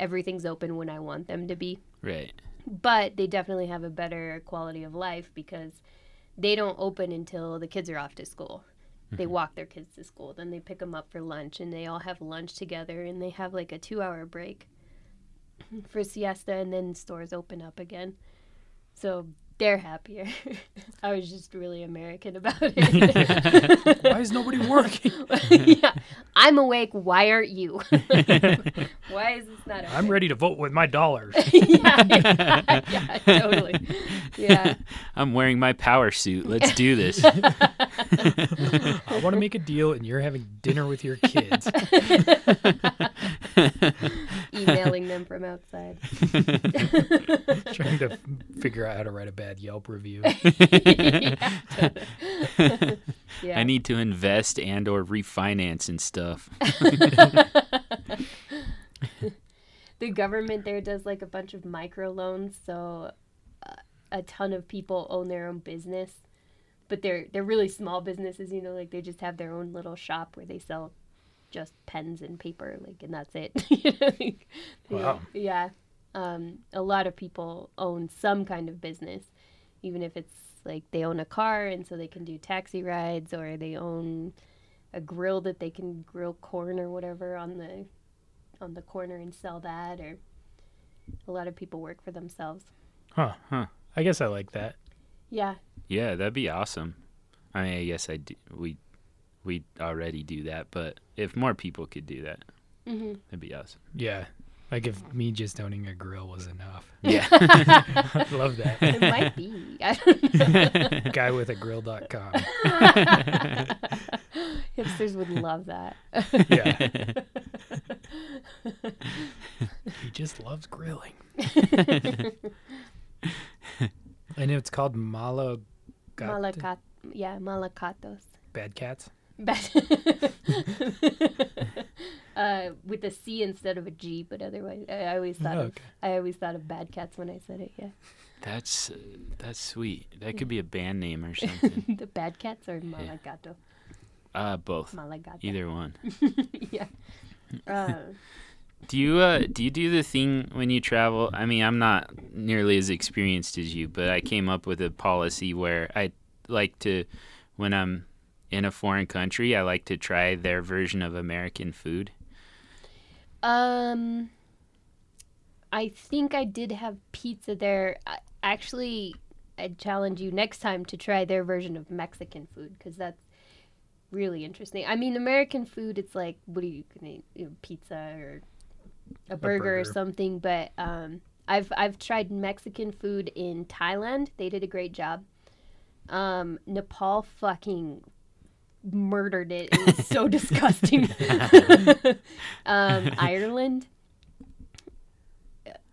everything's open when i want them to be Right. but they definitely have a better quality of life because they don't open until the kids are off to school. They mm-hmm. walk their kids to school, then they pick them up for lunch, and they all have lunch together, and they have like a two-hour break for siesta, and then stores open up again. So They're happier. I was just really American about it. Why is nobody working? yeah. I'm awake. Why aren't you? Why is this not? I'm ready to vote with my dollars. yeah, yeah, yeah, totally. Yeah. I'm wearing my power suit. Let's do this. I want to make a deal, and you're having dinner with your kids. Emailing them from outside. Trying to figure out how to write a bad Yelp review. yeah. yeah. I need to invest and or refinance and stuff. the government there does like a bunch of micro loans, so uh, a ton of people own their own business, but they're they're really small businesses. You know, like they just have their own little shop where they sell just pens and paper, like, and that's it. you know, like, Wow. Yeah. Um, a lot of people own some kind of business, even if it's like they own a car and so they can do taxi rides, or they own a grill that they can grill corn or whatever on the on the corner and sell that. Or a lot of people work for themselves. Huh. Huh. I guess I like that. Yeah. Yeah, that'd be awesome. I mean, I guess I do, we we already do that, but if more people could do that, hmm that'd be awesome. Yeah. Like if me just owning a grill was enough. Yeah. I'd love that. It might be. I don't know. Guy with a grill.com. Hipsters would love that. Yeah. he just loves grilling. and it's called Malo Malakat. Yeah, Malacatos. Bad Cats. Bad. uh, with a C instead of a G, but otherwise, I I always thought of Okay. I always thought of bad cats when I said it. Yeah, That's uh, that's sweet. That could be a band name or something. the bad cats or malagato. uh, both. Malagato. Either one. yeah. Uh, Do you uh do you do the thing when you travel? I mean, I'm not nearly as experienced as you, but I came up with a policy where I like to when I'm in a foreign country, I like to try their version of American food. um, I think I did have pizza there. I, actually, I'd challenge you next time to try their version of Mexican food because that's really interesting. I mean, American food, it's like, what are you gonna eat? You know, pizza or a burger, or burger. something? But um, I've I've tried Mexican food in Thailand. They did a great job. Um, Nepal fucking murdered it. It was so disgusting. um, Ireland.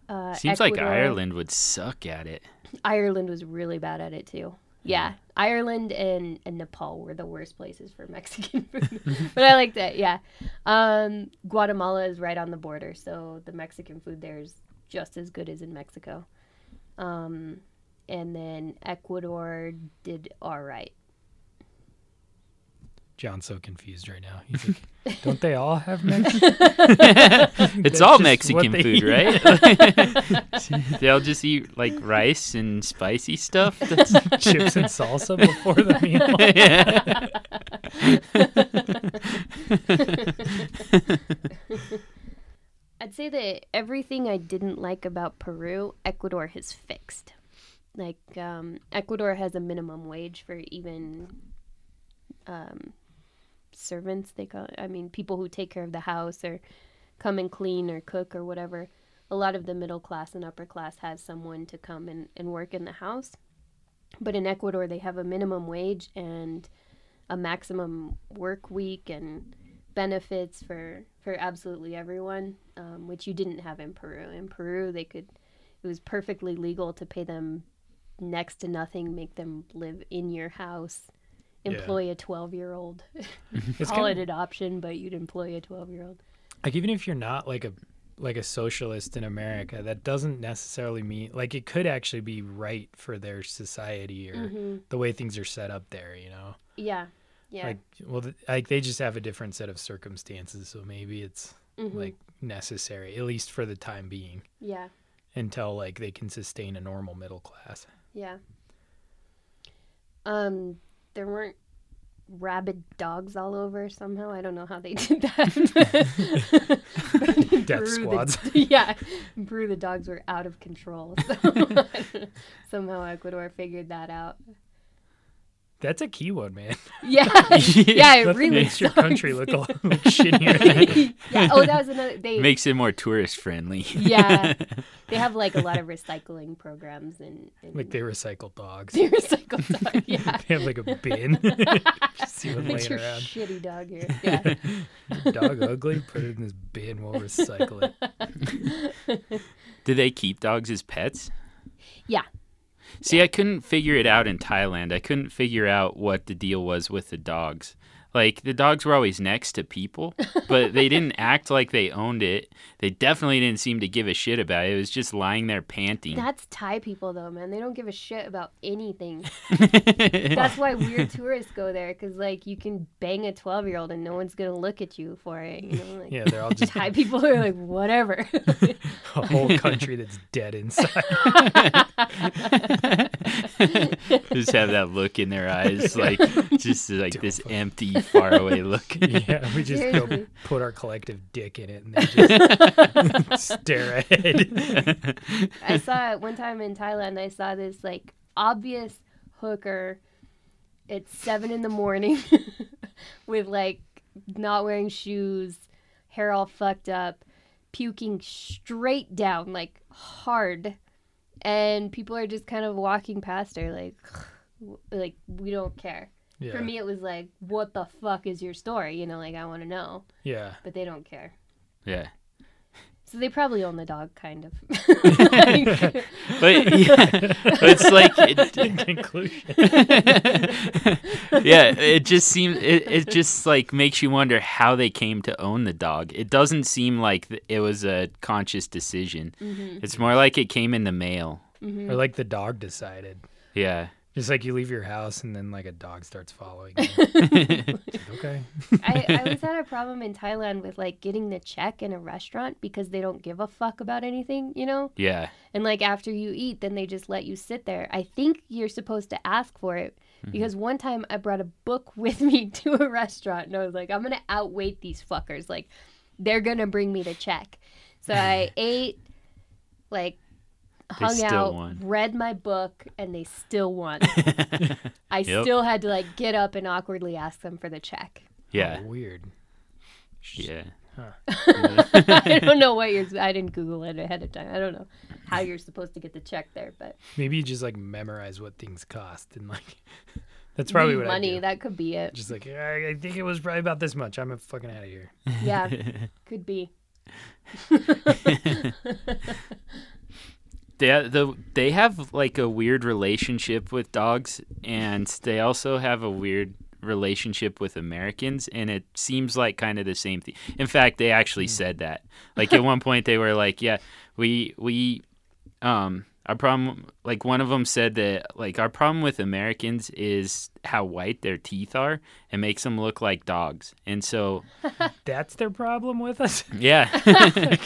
Uh, Seems like Ireland would suck at it. Ireland was really bad at it too. Yeah, Ireland and, and Nepal were the worst places for Mexican food. but I like that. Yeah, um, Guatemala is right on the border, so the Mexican food there is just as good as in Mexico. Um, and then Ecuador did all right. John's so confused right now. He's like, don't they all have Mexican? It's all Mexican food, eat. right? They'll just eat like rice and spicy stuff. That's Chips and salsa before the meal. yeah. I'd say that everything I didn't like about Peru, Ecuador has fixed. Like um, Ecuador has a minimum wage for even um, servants. They call I mean people who take care of the house or come and clean or cook or whatever. A lot of the middle class and upper class has someone to come and, and work in the house. But in Ecuador, they have a minimum wage and a maximum work week and benefits for for absolutely everyone, um, which you didn't have in Peru. In Peru, they could it was perfectly legal to pay them next to nothing, make them live in your house, Yeah. employ a twelve year old, It's call kind it adoption, but you'd employ a twelve year old. like even if you're not like a like a socialist in America, that doesn't necessarily mean like it could actually be right for their society or Mm-hmm. the way things are set up there. You know, Yeah, yeah, like well, th- like they just have a different set of circumstances, so maybe it's Mhm. like necessary at least for the time being yeah, until like they can sustain a normal middle class. yeah. Um, there weren't rabid dogs all over somehow. I don't know how they did that. Death squads. The, yeah, brew the dogs were out of control. So somehow Ecuador figured that out. That's a key one, man. Yeah, yeah, it That really makes your country look a little shittier. yeah. Oh, that was another. They Makes it more tourist friendly. yeah, they have like a lot of recycling programs and, and like they recycle dogs. they recycle dog. Yeah, They have like a bin. Just see one What's laying your around. shitty dog here? Yeah. Dog ugly, put it in this bin, we'll recycle it. Do they keep dogs as pets? Yeah. See, I couldn't figure it out in Thailand. I couldn't figure out what the deal was with the dogs. Like the dogs were always next to people, but they didn't act like they owned it. They definitely didn't seem to give a shit about it. It was just lying there panting. That's Thai people though, man. They don't give a shit about anything. That's why weird tourists go there because like you can bang a twelve year old and no one's gonna look at you for it. You know, like Yeah, they're all just Thai people are like whatever. a whole country that's dead inside. just have that look in their eyes, like just like this empty, faraway look. Yeah, we just go put our collective dick in it and then just stare ahead. I saw it one time in Thailand. I saw this like obvious hooker at seven in the morning with like not wearing shoes, hair all fucked up, puking straight down, like hard. And people are just kind of walking past her like like we don't care. Yeah, For me it was like, what the fuck is your story? You know, like I want to know. yeah. But they don't care. Yeah. So they probably own the dog, kind of. But yeah, it's like it, In conclusion, yeah, it just seems it, it just like makes you wonder how they came to own the dog. It doesn't seem like it was a conscious decision. Mm-hmm. It's more like it came in the mail. or like the dog decided. Yeah. Just like you leave your house and then like a dog starts following you. Like, okay. I, I always had a problem in Thailand with like getting the check in a restaurant because they don't give a fuck about anything, you know? Yeah. And like after you eat, then they just let you sit there. I think you're supposed to ask for it mm-hmm. because one time I brought a book with me to a restaurant and I was like, I'm going to outweight these fuckers. Like, they're going to bring me the check. So I ate, like, They hung out, won. read my book, and they still won. I Yep. still had to like get up and awkwardly ask them for the check. Yeah. Oh, weird. Yeah. I don't know what you're. I didn't Google it ahead of time. I don't know how you're supposed to get the check there, but Maybe you just like memorize what things cost and like that's probably Leave what money. I do. That could be it. Just like I, I think it was probably about this much. I'm a fucking out of here. Yeah, could be. They the they have like a weird relationship with dogs, and they also have a weird relationship with Americans, and it seems like kind of the same thing. In fact, they actually said that. Like at one point, they were like, "Yeah, we we um." Our problem, like one of them said that, like our problem with Americans is how white their teeth are. It makes them look like dogs, and so That's their problem with us. yeah,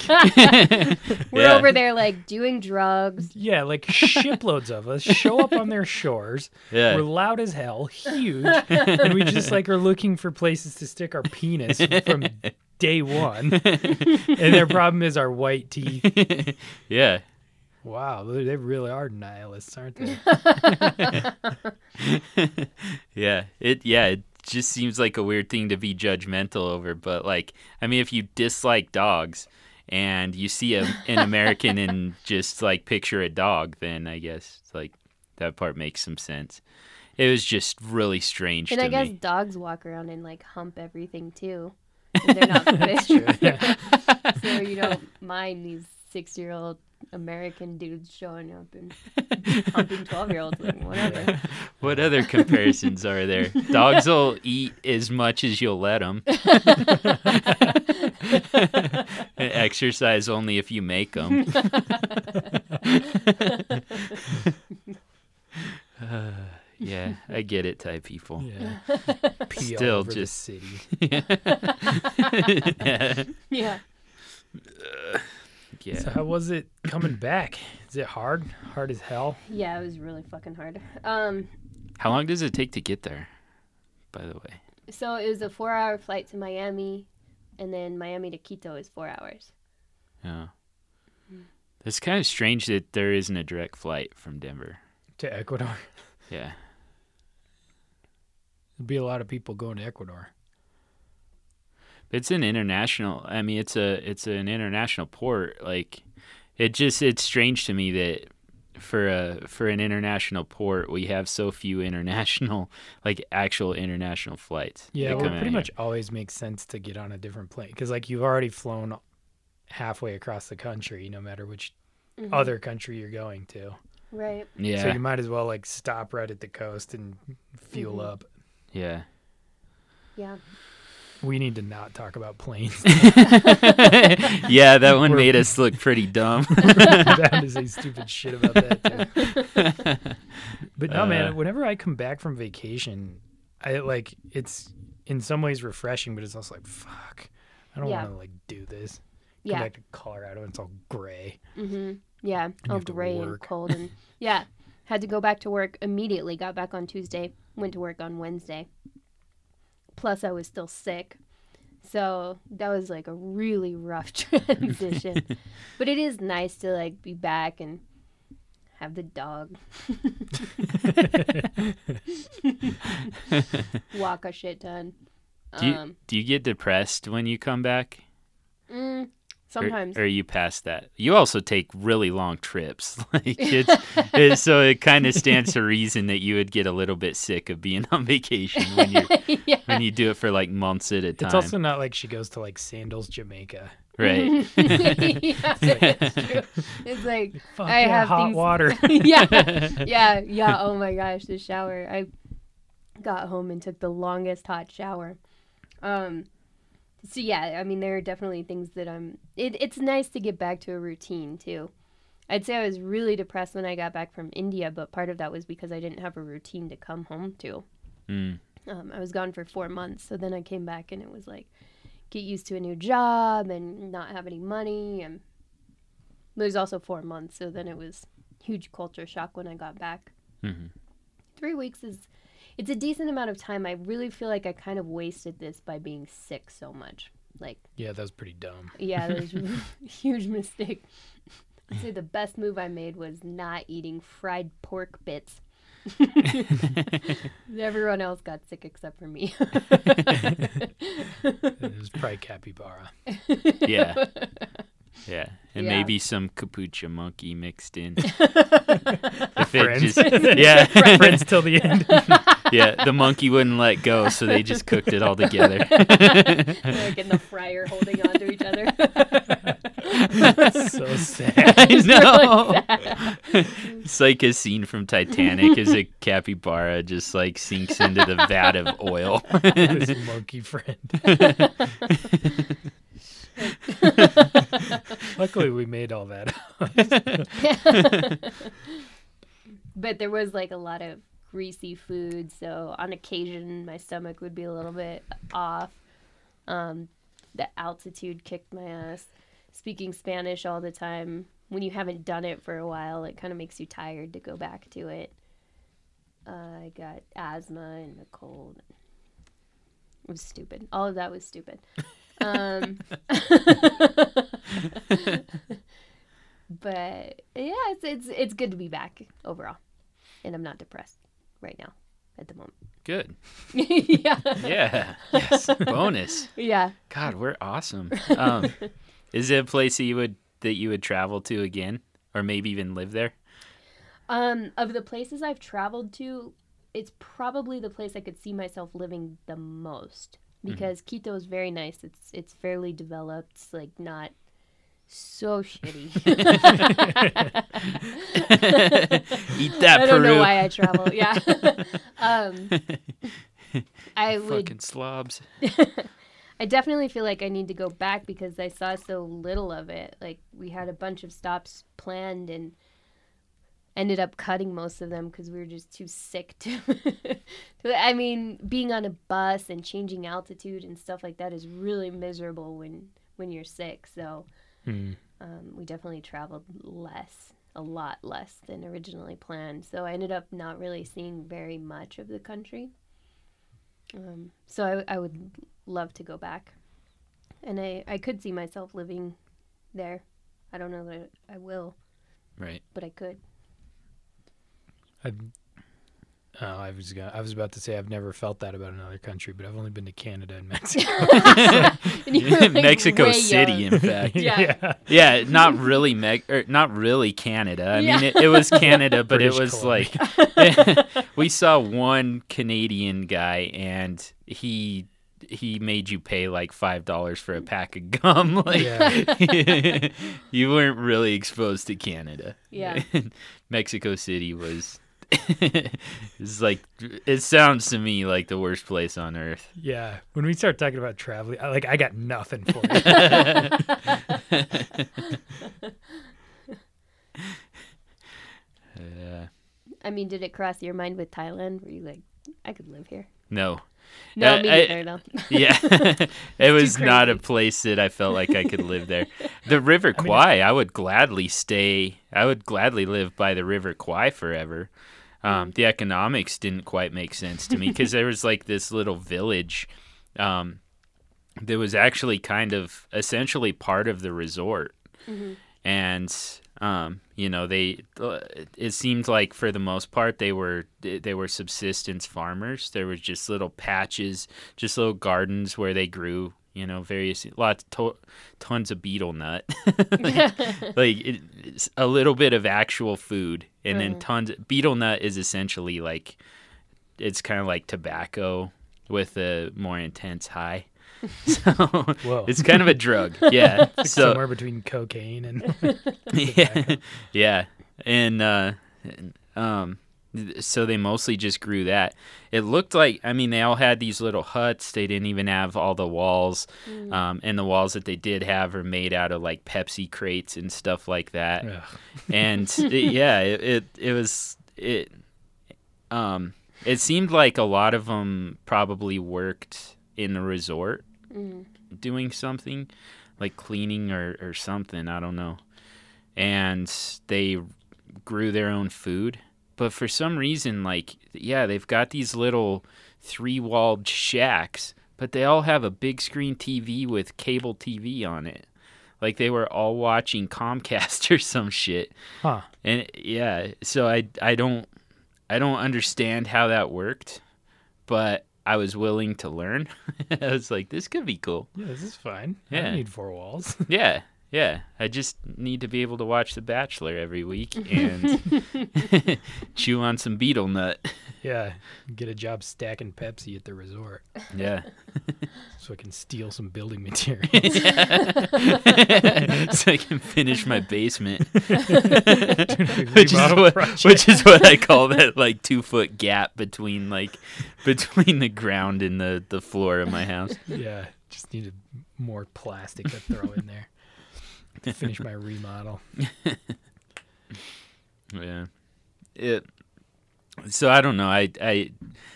We're Yeah. over there like doing drugs. yeah, like shiploads of us show up on their shores. yeah. We're loud as hell, huge, and we just like are looking for places to stick our penis from day one. And their problem is our white teeth. yeah. Wow, they they really are nihilists, aren't they? yeah, it yeah, it just seems like a weird thing to be judgmental over, but like I mean if you dislike dogs and you see a, an American and just like picture a dog, then I guess like that part makes some sense. It was just really strange And to I guess me. dogs walk around and like hump everything too. And they're not fish. Yeah. so you don't mind these six year old American dudes showing up and humping twelve year olds. Like whatever. What other comparisons are there? Dogs will eat as much as you'll let them. Exercise only if you make them. yeah, I get it, Thai people. Yeah. Pee Still all over just- the city. yeah. Yeah. Yeah. So how was it coming back? Is it hard? Hard as hell? Yeah, it was really fucking hard. Um, How long does it take to get there? By the way. so it was a four hour flight to Miami, and then Miami to Quito is four hours. Yeah. It's kind of strange that there isn't a direct flight from Denver. To Ecuador. Yeah. There'd be a lot of people going to Ecuador. It's an international. I mean, it's a it's an international port. Like, it just it's strange to me that for a for an international port we have so few international like actual international flights. Yeah, well, it out pretty here. much always makes sense to get on a different plane because, like, you've already flown halfway across the country, no matter which Mhm. other country you're going to. Right. Yeah. So you might as well like stop right at the coast and fuel Mhm. up. yeah. Yeah. We need to not talk about planes. yeah, that one We're- made us look pretty dumb. that is a stupid shit about that too. But no, Uh. man. Whenever I come back from vacation, I like it's in some ways refreshing, but it's also like fuck. I don't Yeah. want to like do this. Come Yeah. back to Colorado and it's all gray. Mm-hmm. Yeah. you All gray and cold and yeah. Had to go back to work immediately. Got back on Tuesday. Went to work on Wednesday. Plus, I was still sick, so that was like a really rough transition. but it is nice to like be back and have the dog walk a shit ton. Do you, Um, do you get depressed when you come back? mm, sometimes. Or, are you past that? You also take really long trips. like it's, it, so it kind of stands to reason that you would get a little bit sick of being on vacation when you yeah. when you do it for like months at a time. It's also not like she goes to like Sandals, Jamaica. right. yeah, it's true. It's like Fuck I yeah, have hot things- water. yeah, yeah, yeah. Oh my gosh, the shower. I got home and took the longest hot shower. Um, so yeah, I mean, there are definitely things that I'm. It, it's nice to get back to a routine too. I'd say I was really depressed when I got back from India, but part of that was because I didn't have a routine to come home to. Mm. Um, I was gone for four months, so then I came back and it was like get used to a new job and not have any money, and it was also four months, so then it was huge culture shock when I got back. Mhm. Three weeks is it's a decent amount of time. I really feel like I kind of wasted this by being sick so much. Like, yeah, that was pretty dumb. yeah, that was a huge mistake. I'd say the best move I made was not eating fried pork bits. Everyone else got sick except for me. It was probably capybara. Yeah. Yeah. And Yeah. maybe some capucha monkey mixed in. if it Friends. just yeah. Friends till the end. yeah, the monkey wouldn't let go, so they just cooked it all together. like in the fryer holding on to each other. so sad. I know. really sad. It's like a scene from Titanic as a capybara just like sinks into the vat of oil. this monkey friend. Luckily, we made all that. up. but there was like a lot of greasy food, so on occasion my stomach would be a little bit off. Um, the altitude kicked my ass. Speaking Spanish all the time, when you haven't done it for a while, it kind of makes you tired to go back to it. Uh, I got asthma and a cold. It was stupid. All of that was stupid. Um, but yeah, it's it's it's good to be back overall, and I'm not depressed right now at the moment. Good. yeah, Yeah. Yes. Bonus. yeah. God, we're awesome. Um, is it a place that you would that you would travel to again, or maybe even live there? Um, of the places I've traveled to, it's probably the place I could see myself living the most because Quito is very nice. It's it's fairly developed. It's like not so shitty. Eat that I don't Peru. know why I travel. Yeah. um, I would Fucking slobs. I definitely feel like I need to go back because I saw so little of it. Like we had a bunch of stops planned and ended up cutting most of them because we were just too sick to. to- I mean, being on a bus and changing altitude and stuff like that is really miserable when when you're sick. So Hmm. um, we definitely traveled less, a lot less than originally planned. So I ended up not really seeing very much of the country. Um, so I, I would love to go back, and I, I could see myself living there I don't know that I will, Right. but I could. I, oh, uh, I was gonna, I was about to say I've never felt that about another country, but I've only been to Canada and Mexico. And like, Mexico City, young. in fact. Yeah. Yeah, not really Meg, or er, not really Canada. I Yeah. mean, it, it was Canada, but it was Columbia. like we saw one Canadian guy, and he he made you pay like five dollars for a pack of gum. Like Yeah. you weren't really exposed to Canada. Yeah. Mexico City was. it's like it sounds to me like the worst place on earth. Yeah, when we start talking about traveling, I, like I got nothing for you. Uh, I mean, did it cross your mind with Thailand? Were you like, I could live here? no, No, Uh, me I- neither. No. Yeah, it was not a place that I felt like I could live there. The River I mean, Kwai, I would gladly stay. I would gladly live by the River Kwai forever. Um, the economics didn't quite make sense to me because there was like this little village um, that was actually kind of essentially part of the resort, and um, you know they uh, it seemed like for the most part they were they were subsistence farmers. There was just little patches, just little gardens where they grew you know various lots to, tons of betel nut. Like, like it, a little bit of actual food and then Mhm. tons betel nut is essentially like it's kind of like tobacco with a more intense high. So Whoa. it's kind of a drug. Yeah. So Somewhere between cocaine and yeah, yeah, and uh, um, so they mostly just grew that. It looked like, I mean, they all had these little huts. They didn't even have all the walls, um, and the walls that they did have are made out of like Pepsi crates and stuff like that. Ugh. And it- yeah, it, it it was it. Um, it seemed like a lot of them probably worked in the resort Mm. doing something like cleaning or, or something i don't know and they grew their own food but for some reason like yeah they've got these little three-walled shacks but they all have a big screen tv with cable tv on it like they were all watching comcast or some shit Huh. and yeah so i i don't i don't understand how that worked but i was willing to learn i was like this could be cool Yeah, this is fine. I Yeah. don't need four walls. yeah, yeah. I just need to be able to watch The Bachelor every week and chew on some betel nut. yeah, get a job stacking Pepsi at the resort Yeah. so I can steal some building materials. so I can finish my basement. Which is what project. which is what I call that like two foot gap between like between the ground and the, the floor of my house. yeah, just needed more plastic to throw in there to finish my remodel. Yeah. It so I don't know. I I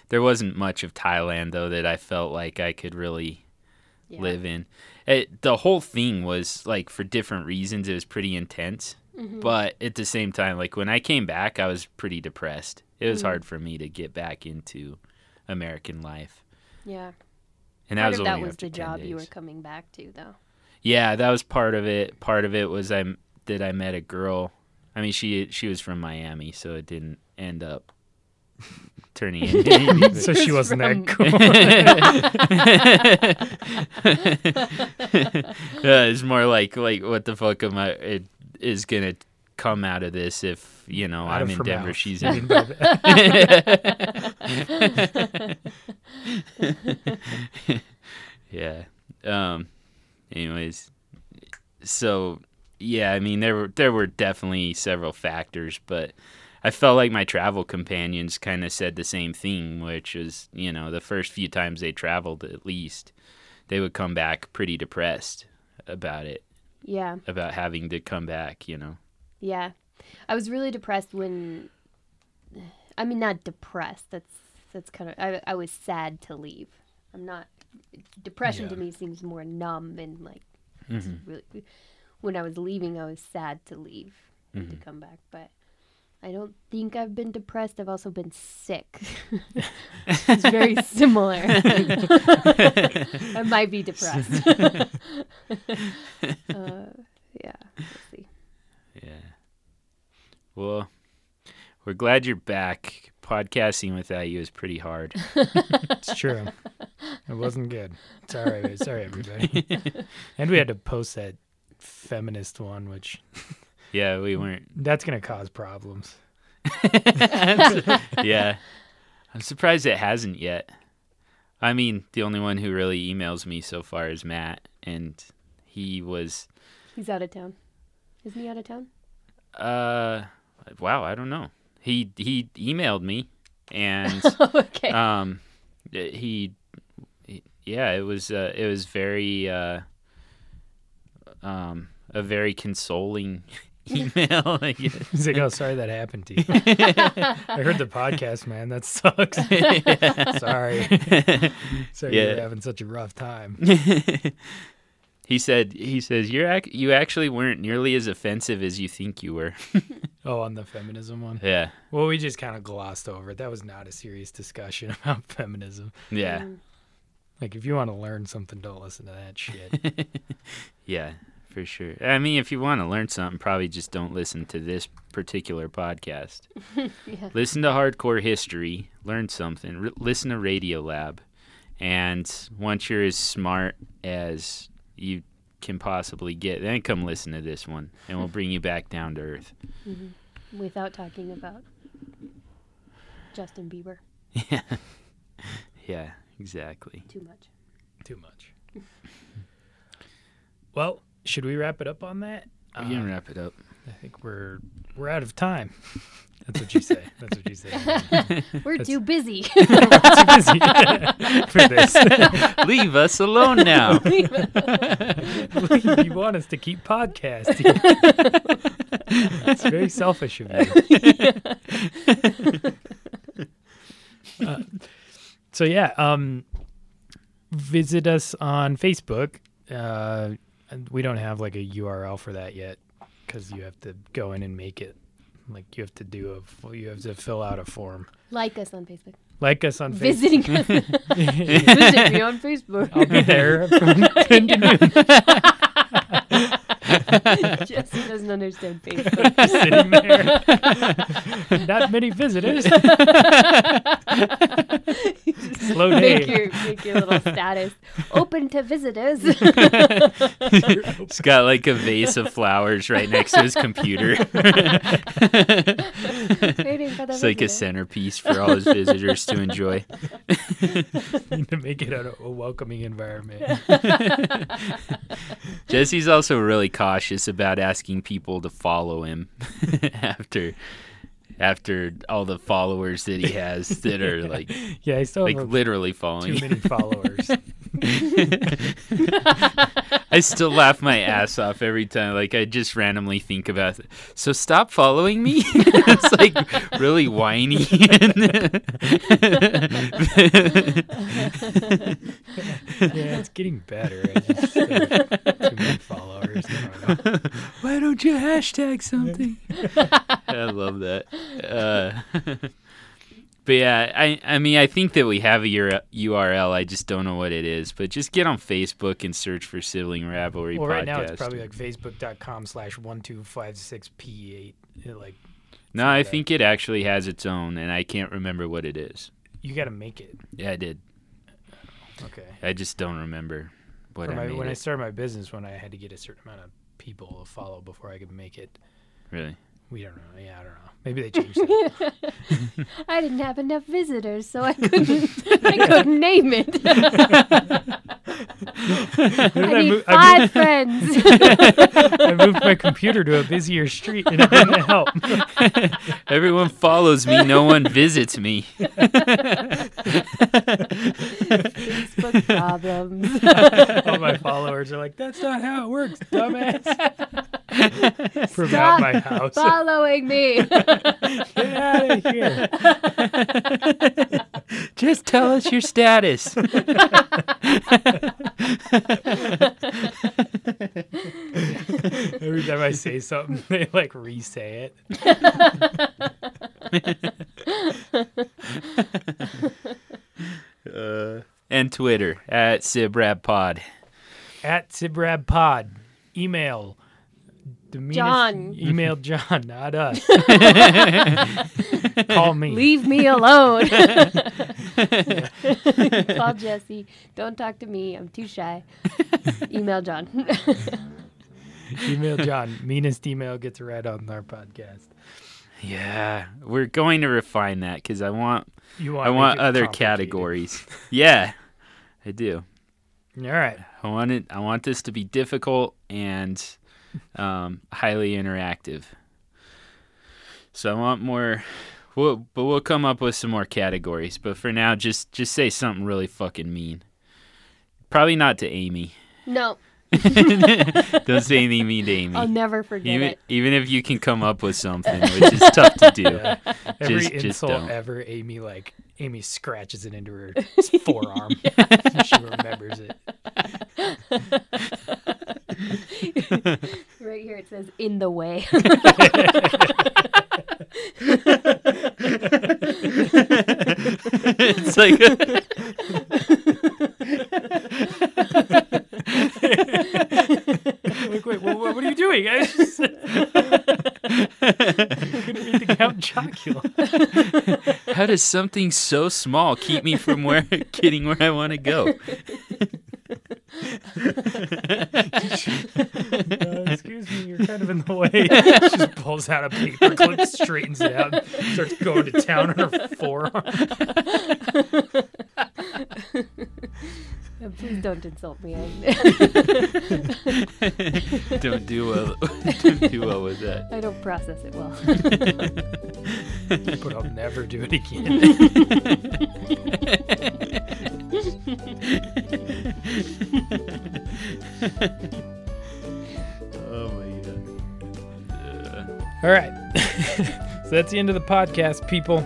there wasn't much of Thailand though that I felt like I could really Yeah. live in. It, the whole thing was like for different reasons it was pretty intense. Mhm. But at the same time like when I came back I was pretty depressed. It was Mhm. hard for me to get back into American life. Yeah. And that Part was of only that was the 10 job you were coming back to, though. Yeah, that was part of it. Part of it was I m- that I met a girl. I mean, she she was from Miami, so it didn't end up turning into anything. So she wasn't From- that cool. yeah, it's more like like what the fuck am I? It is gonna come out of this if you know Out I'm in Denver, mouth. she's in. mean, yeah. Um. Anyways, so yeah, I mean there were there were definitely several factors, but I felt like my travel companions kind of said the same thing, which is you know the first few times they traveled, at least they would come back pretty depressed about it, Yeah. about having to come back. You know. Yeah. I was really depressed when I mean not depressed. That's that's kind of I I was sad to leave. I'm not depression to me seems more numb and like Mhm. it's really when I was leaving I was sad to leave and to come back, but I don't think I've been depressed. I've also been sick. it's very similar. I might be depressed. uh, Yeah. We'll see. Yeah. Well, we're glad you're back. Podcasting without you is pretty hard. It's true. it wasn't good. Sorry, sorry everybody. and we had to post that feminist one, which yeah, we weren't. that's gonna cause problems. yeah. I'm surprised it hasn't yet. I mean, the only one who really emails me so far is Matt, and he was, He's out of town. Isn't he out of town? uh, wow, I don't know. He he emailed me, and okay. um, he, he- yeah, it was uh, it was very uh, um, a very consoling email. I guess. He's like, "Oh, sorry that happened to you." I heard the podcast, man. That sucks. sorry. sorry Yeah. you're having such a rough time. He said he says you're ac- you actually weren't nearly as offensive as you think you were. Oh, on the feminism one. yeah. Well, we just kind of glossed over it. That was not a serious discussion about feminism. Yeah. Mm. Like, if you want to learn something, don't listen to that shit. Yeah, for sure. I mean, if you want to learn something, probably just don't listen to this particular podcast. Yeah. Listen to Hardcore History, learn something. R- listen to Radiolab, and once you're as smart as you can possibly get, then come listen to this one, and we'll bring you back down to earth. Mm-hmm. Without talking about Justin Bieber Yeah, yeah, exactly. too much. Too much. Well, should we wrap it up on that? We can Uh, wrap it up. I think we're we're out of time. That's what you say. That's what you say. We're too busy. We're Too busy for this. Leave us alone now. you want us to keep podcasting. it's very selfish of you. Uh, so yeah, um, visit us on Facebook. Uh, and we don't have like a URL for that yet because you have to go in and make it. Like you have to do a, you have to fill out a form. like us on Facebook. Like us on Facebook. Visiting us. Visit me on Facebook. I'll be there from 10 to noon. Jesse doesn't understand Facebook. Just sitting there. Not many visitors. Slow make day. your make your little status open to visitors. He's got like a vase of flowers right next to his computer. Waiting for the It's like a centerpiece for all his visitors to enjoy. to make it a, a welcoming environment. Jesse's also really cautious about asking people to follow him after after all the followers that he has that are like Yeah, I still like literally following too many followers. I still laugh my ass off every time. Like I just randomly think about it. So stop following me. it's like really whiny. yeah, it's getting better. I just uh, too many followers. Why don't you hashtag something? I love that. Uh, but yeah, I I mean I think that we have a URL. I just don't know what it is. But just get on Facebook and search for Sibling Rivalry Well, Podcast. right now it's probably like facebook.com slash 1256p8. Like, no, I that. think it actually has its own, and I can't remember what it is. you got to make it. Yeah, I did. Okay. I just don't remember what I my, when I started my business, when I had to get a certain amount of people to follow before I could make it. Really? We don't know. Yeah, I don't know. Maybe they changed it. I didn't have enough visitors, so I couldn't. I couldn't name it. I need mo- five friends. I moved my computer to a busier street and it didn't help. Everyone follows me. No one visits me. Facebook problems. All my followers are like, "That's not how it works, dumbass." From Stop out my house. Following me. Get out of here. Just tell us your status. Every time I say something, they like re-say it. Uh, and Twitter at SibRabPod. At SibRabPod. Email the meanest John. email John, not us. Call me. Leave me alone. Call Jesse. Don't talk to me. I'm too shy. Email John. Email John. Meanest email gets read on our podcast. Yeah, we're going to refine that because I want You I want other categories. yeah, I do. All right. I want it. I want this to be difficult and um, highly interactive. So I want more. We'll, but we'll come up with some more categories. But for now, just just say something really fucking mean. Probably not to Amy. no, Don't say anything mean to Amy. I'll never forget even it. even if you can come up with something, which is tough to do. Yeah. Every Just- just insult don't. ever, Amy like Amy scratches it into her forearm. she remembers it. Right here it says in the way. it's like Like, wait, what, what are you doing? I was just I'm gonna read the Count Chocula. how does something so small keep me from where getting where I want to go? Uh, excuse me, you're kind of in the way. She just pulls out a paper clip, straightens it out, and starts going to town on her forearm. Please don't insult me. Don't do well. don't do well with that. I don't process it well. But I'll never do it again. Oh my god. All right. so that's the end of the podcast, people.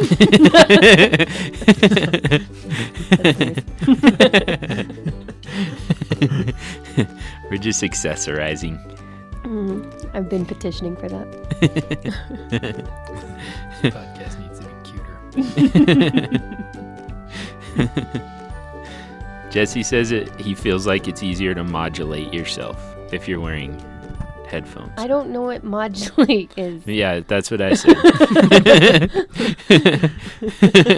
We're just accessorizing. Mm, I've been petitioning for that. podcast needs to be cuter. Jesse says it. He feels like it's easier to modulate yourself if you're wearing headphones. I don't know what modulate is. yeah, that's what I said.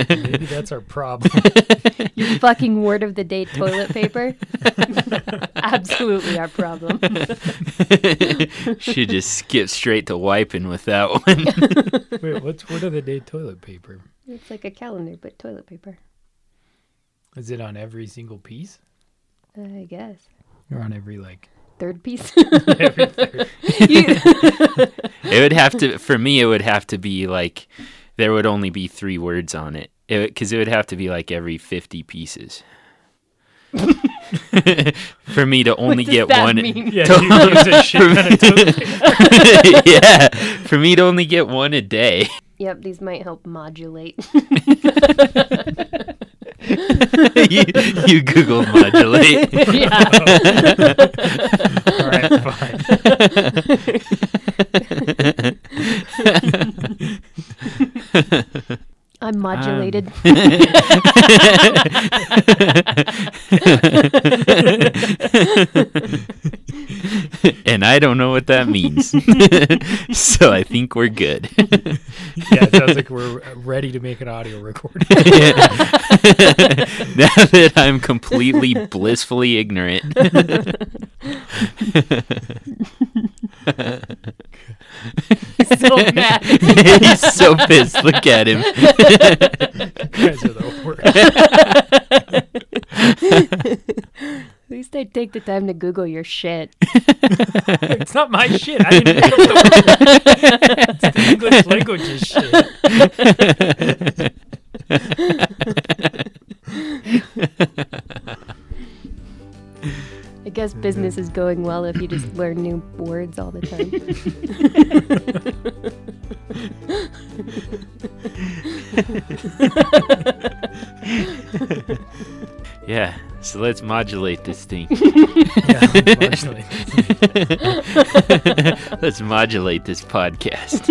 Maybe that's our problem. Your fucking word of the day toilet paper? Absolutely our problem. Should just skip straight to wiping with that one. Wait, what's word of the day toilet paper? It's like a calendar, but toilet paper. Is it on every single piece? I guess. Or on every, like, Third piece. every third? It would have to, for me, it would have to be like there would only be three words on it because it, would have to be like every 50 pieces. for me to only get that one. mean? Yeah, you use a shit ton of toilet paper. yeah, for me to only get one a day. yep, these might help modulate. you, you Google modulate. yeah. All right, fine. I'm modulated. Um. and I don't know what that means. so I think we're good. Yeah, it sounds like we're ready to make an audio recording. now that I'm completely blissfully ignorant. so mad. He's so pissed. Look at him. You guys are the worst. At least I take the time to Google your shit. It's not my shit. I didn't make up the word. It's the English language's shit. I guess mm-hmm. business is going well if you just learn new words all the time. Yeah. So let's modulate this thing. Yeah, unfortunately. let's modulate this podcast.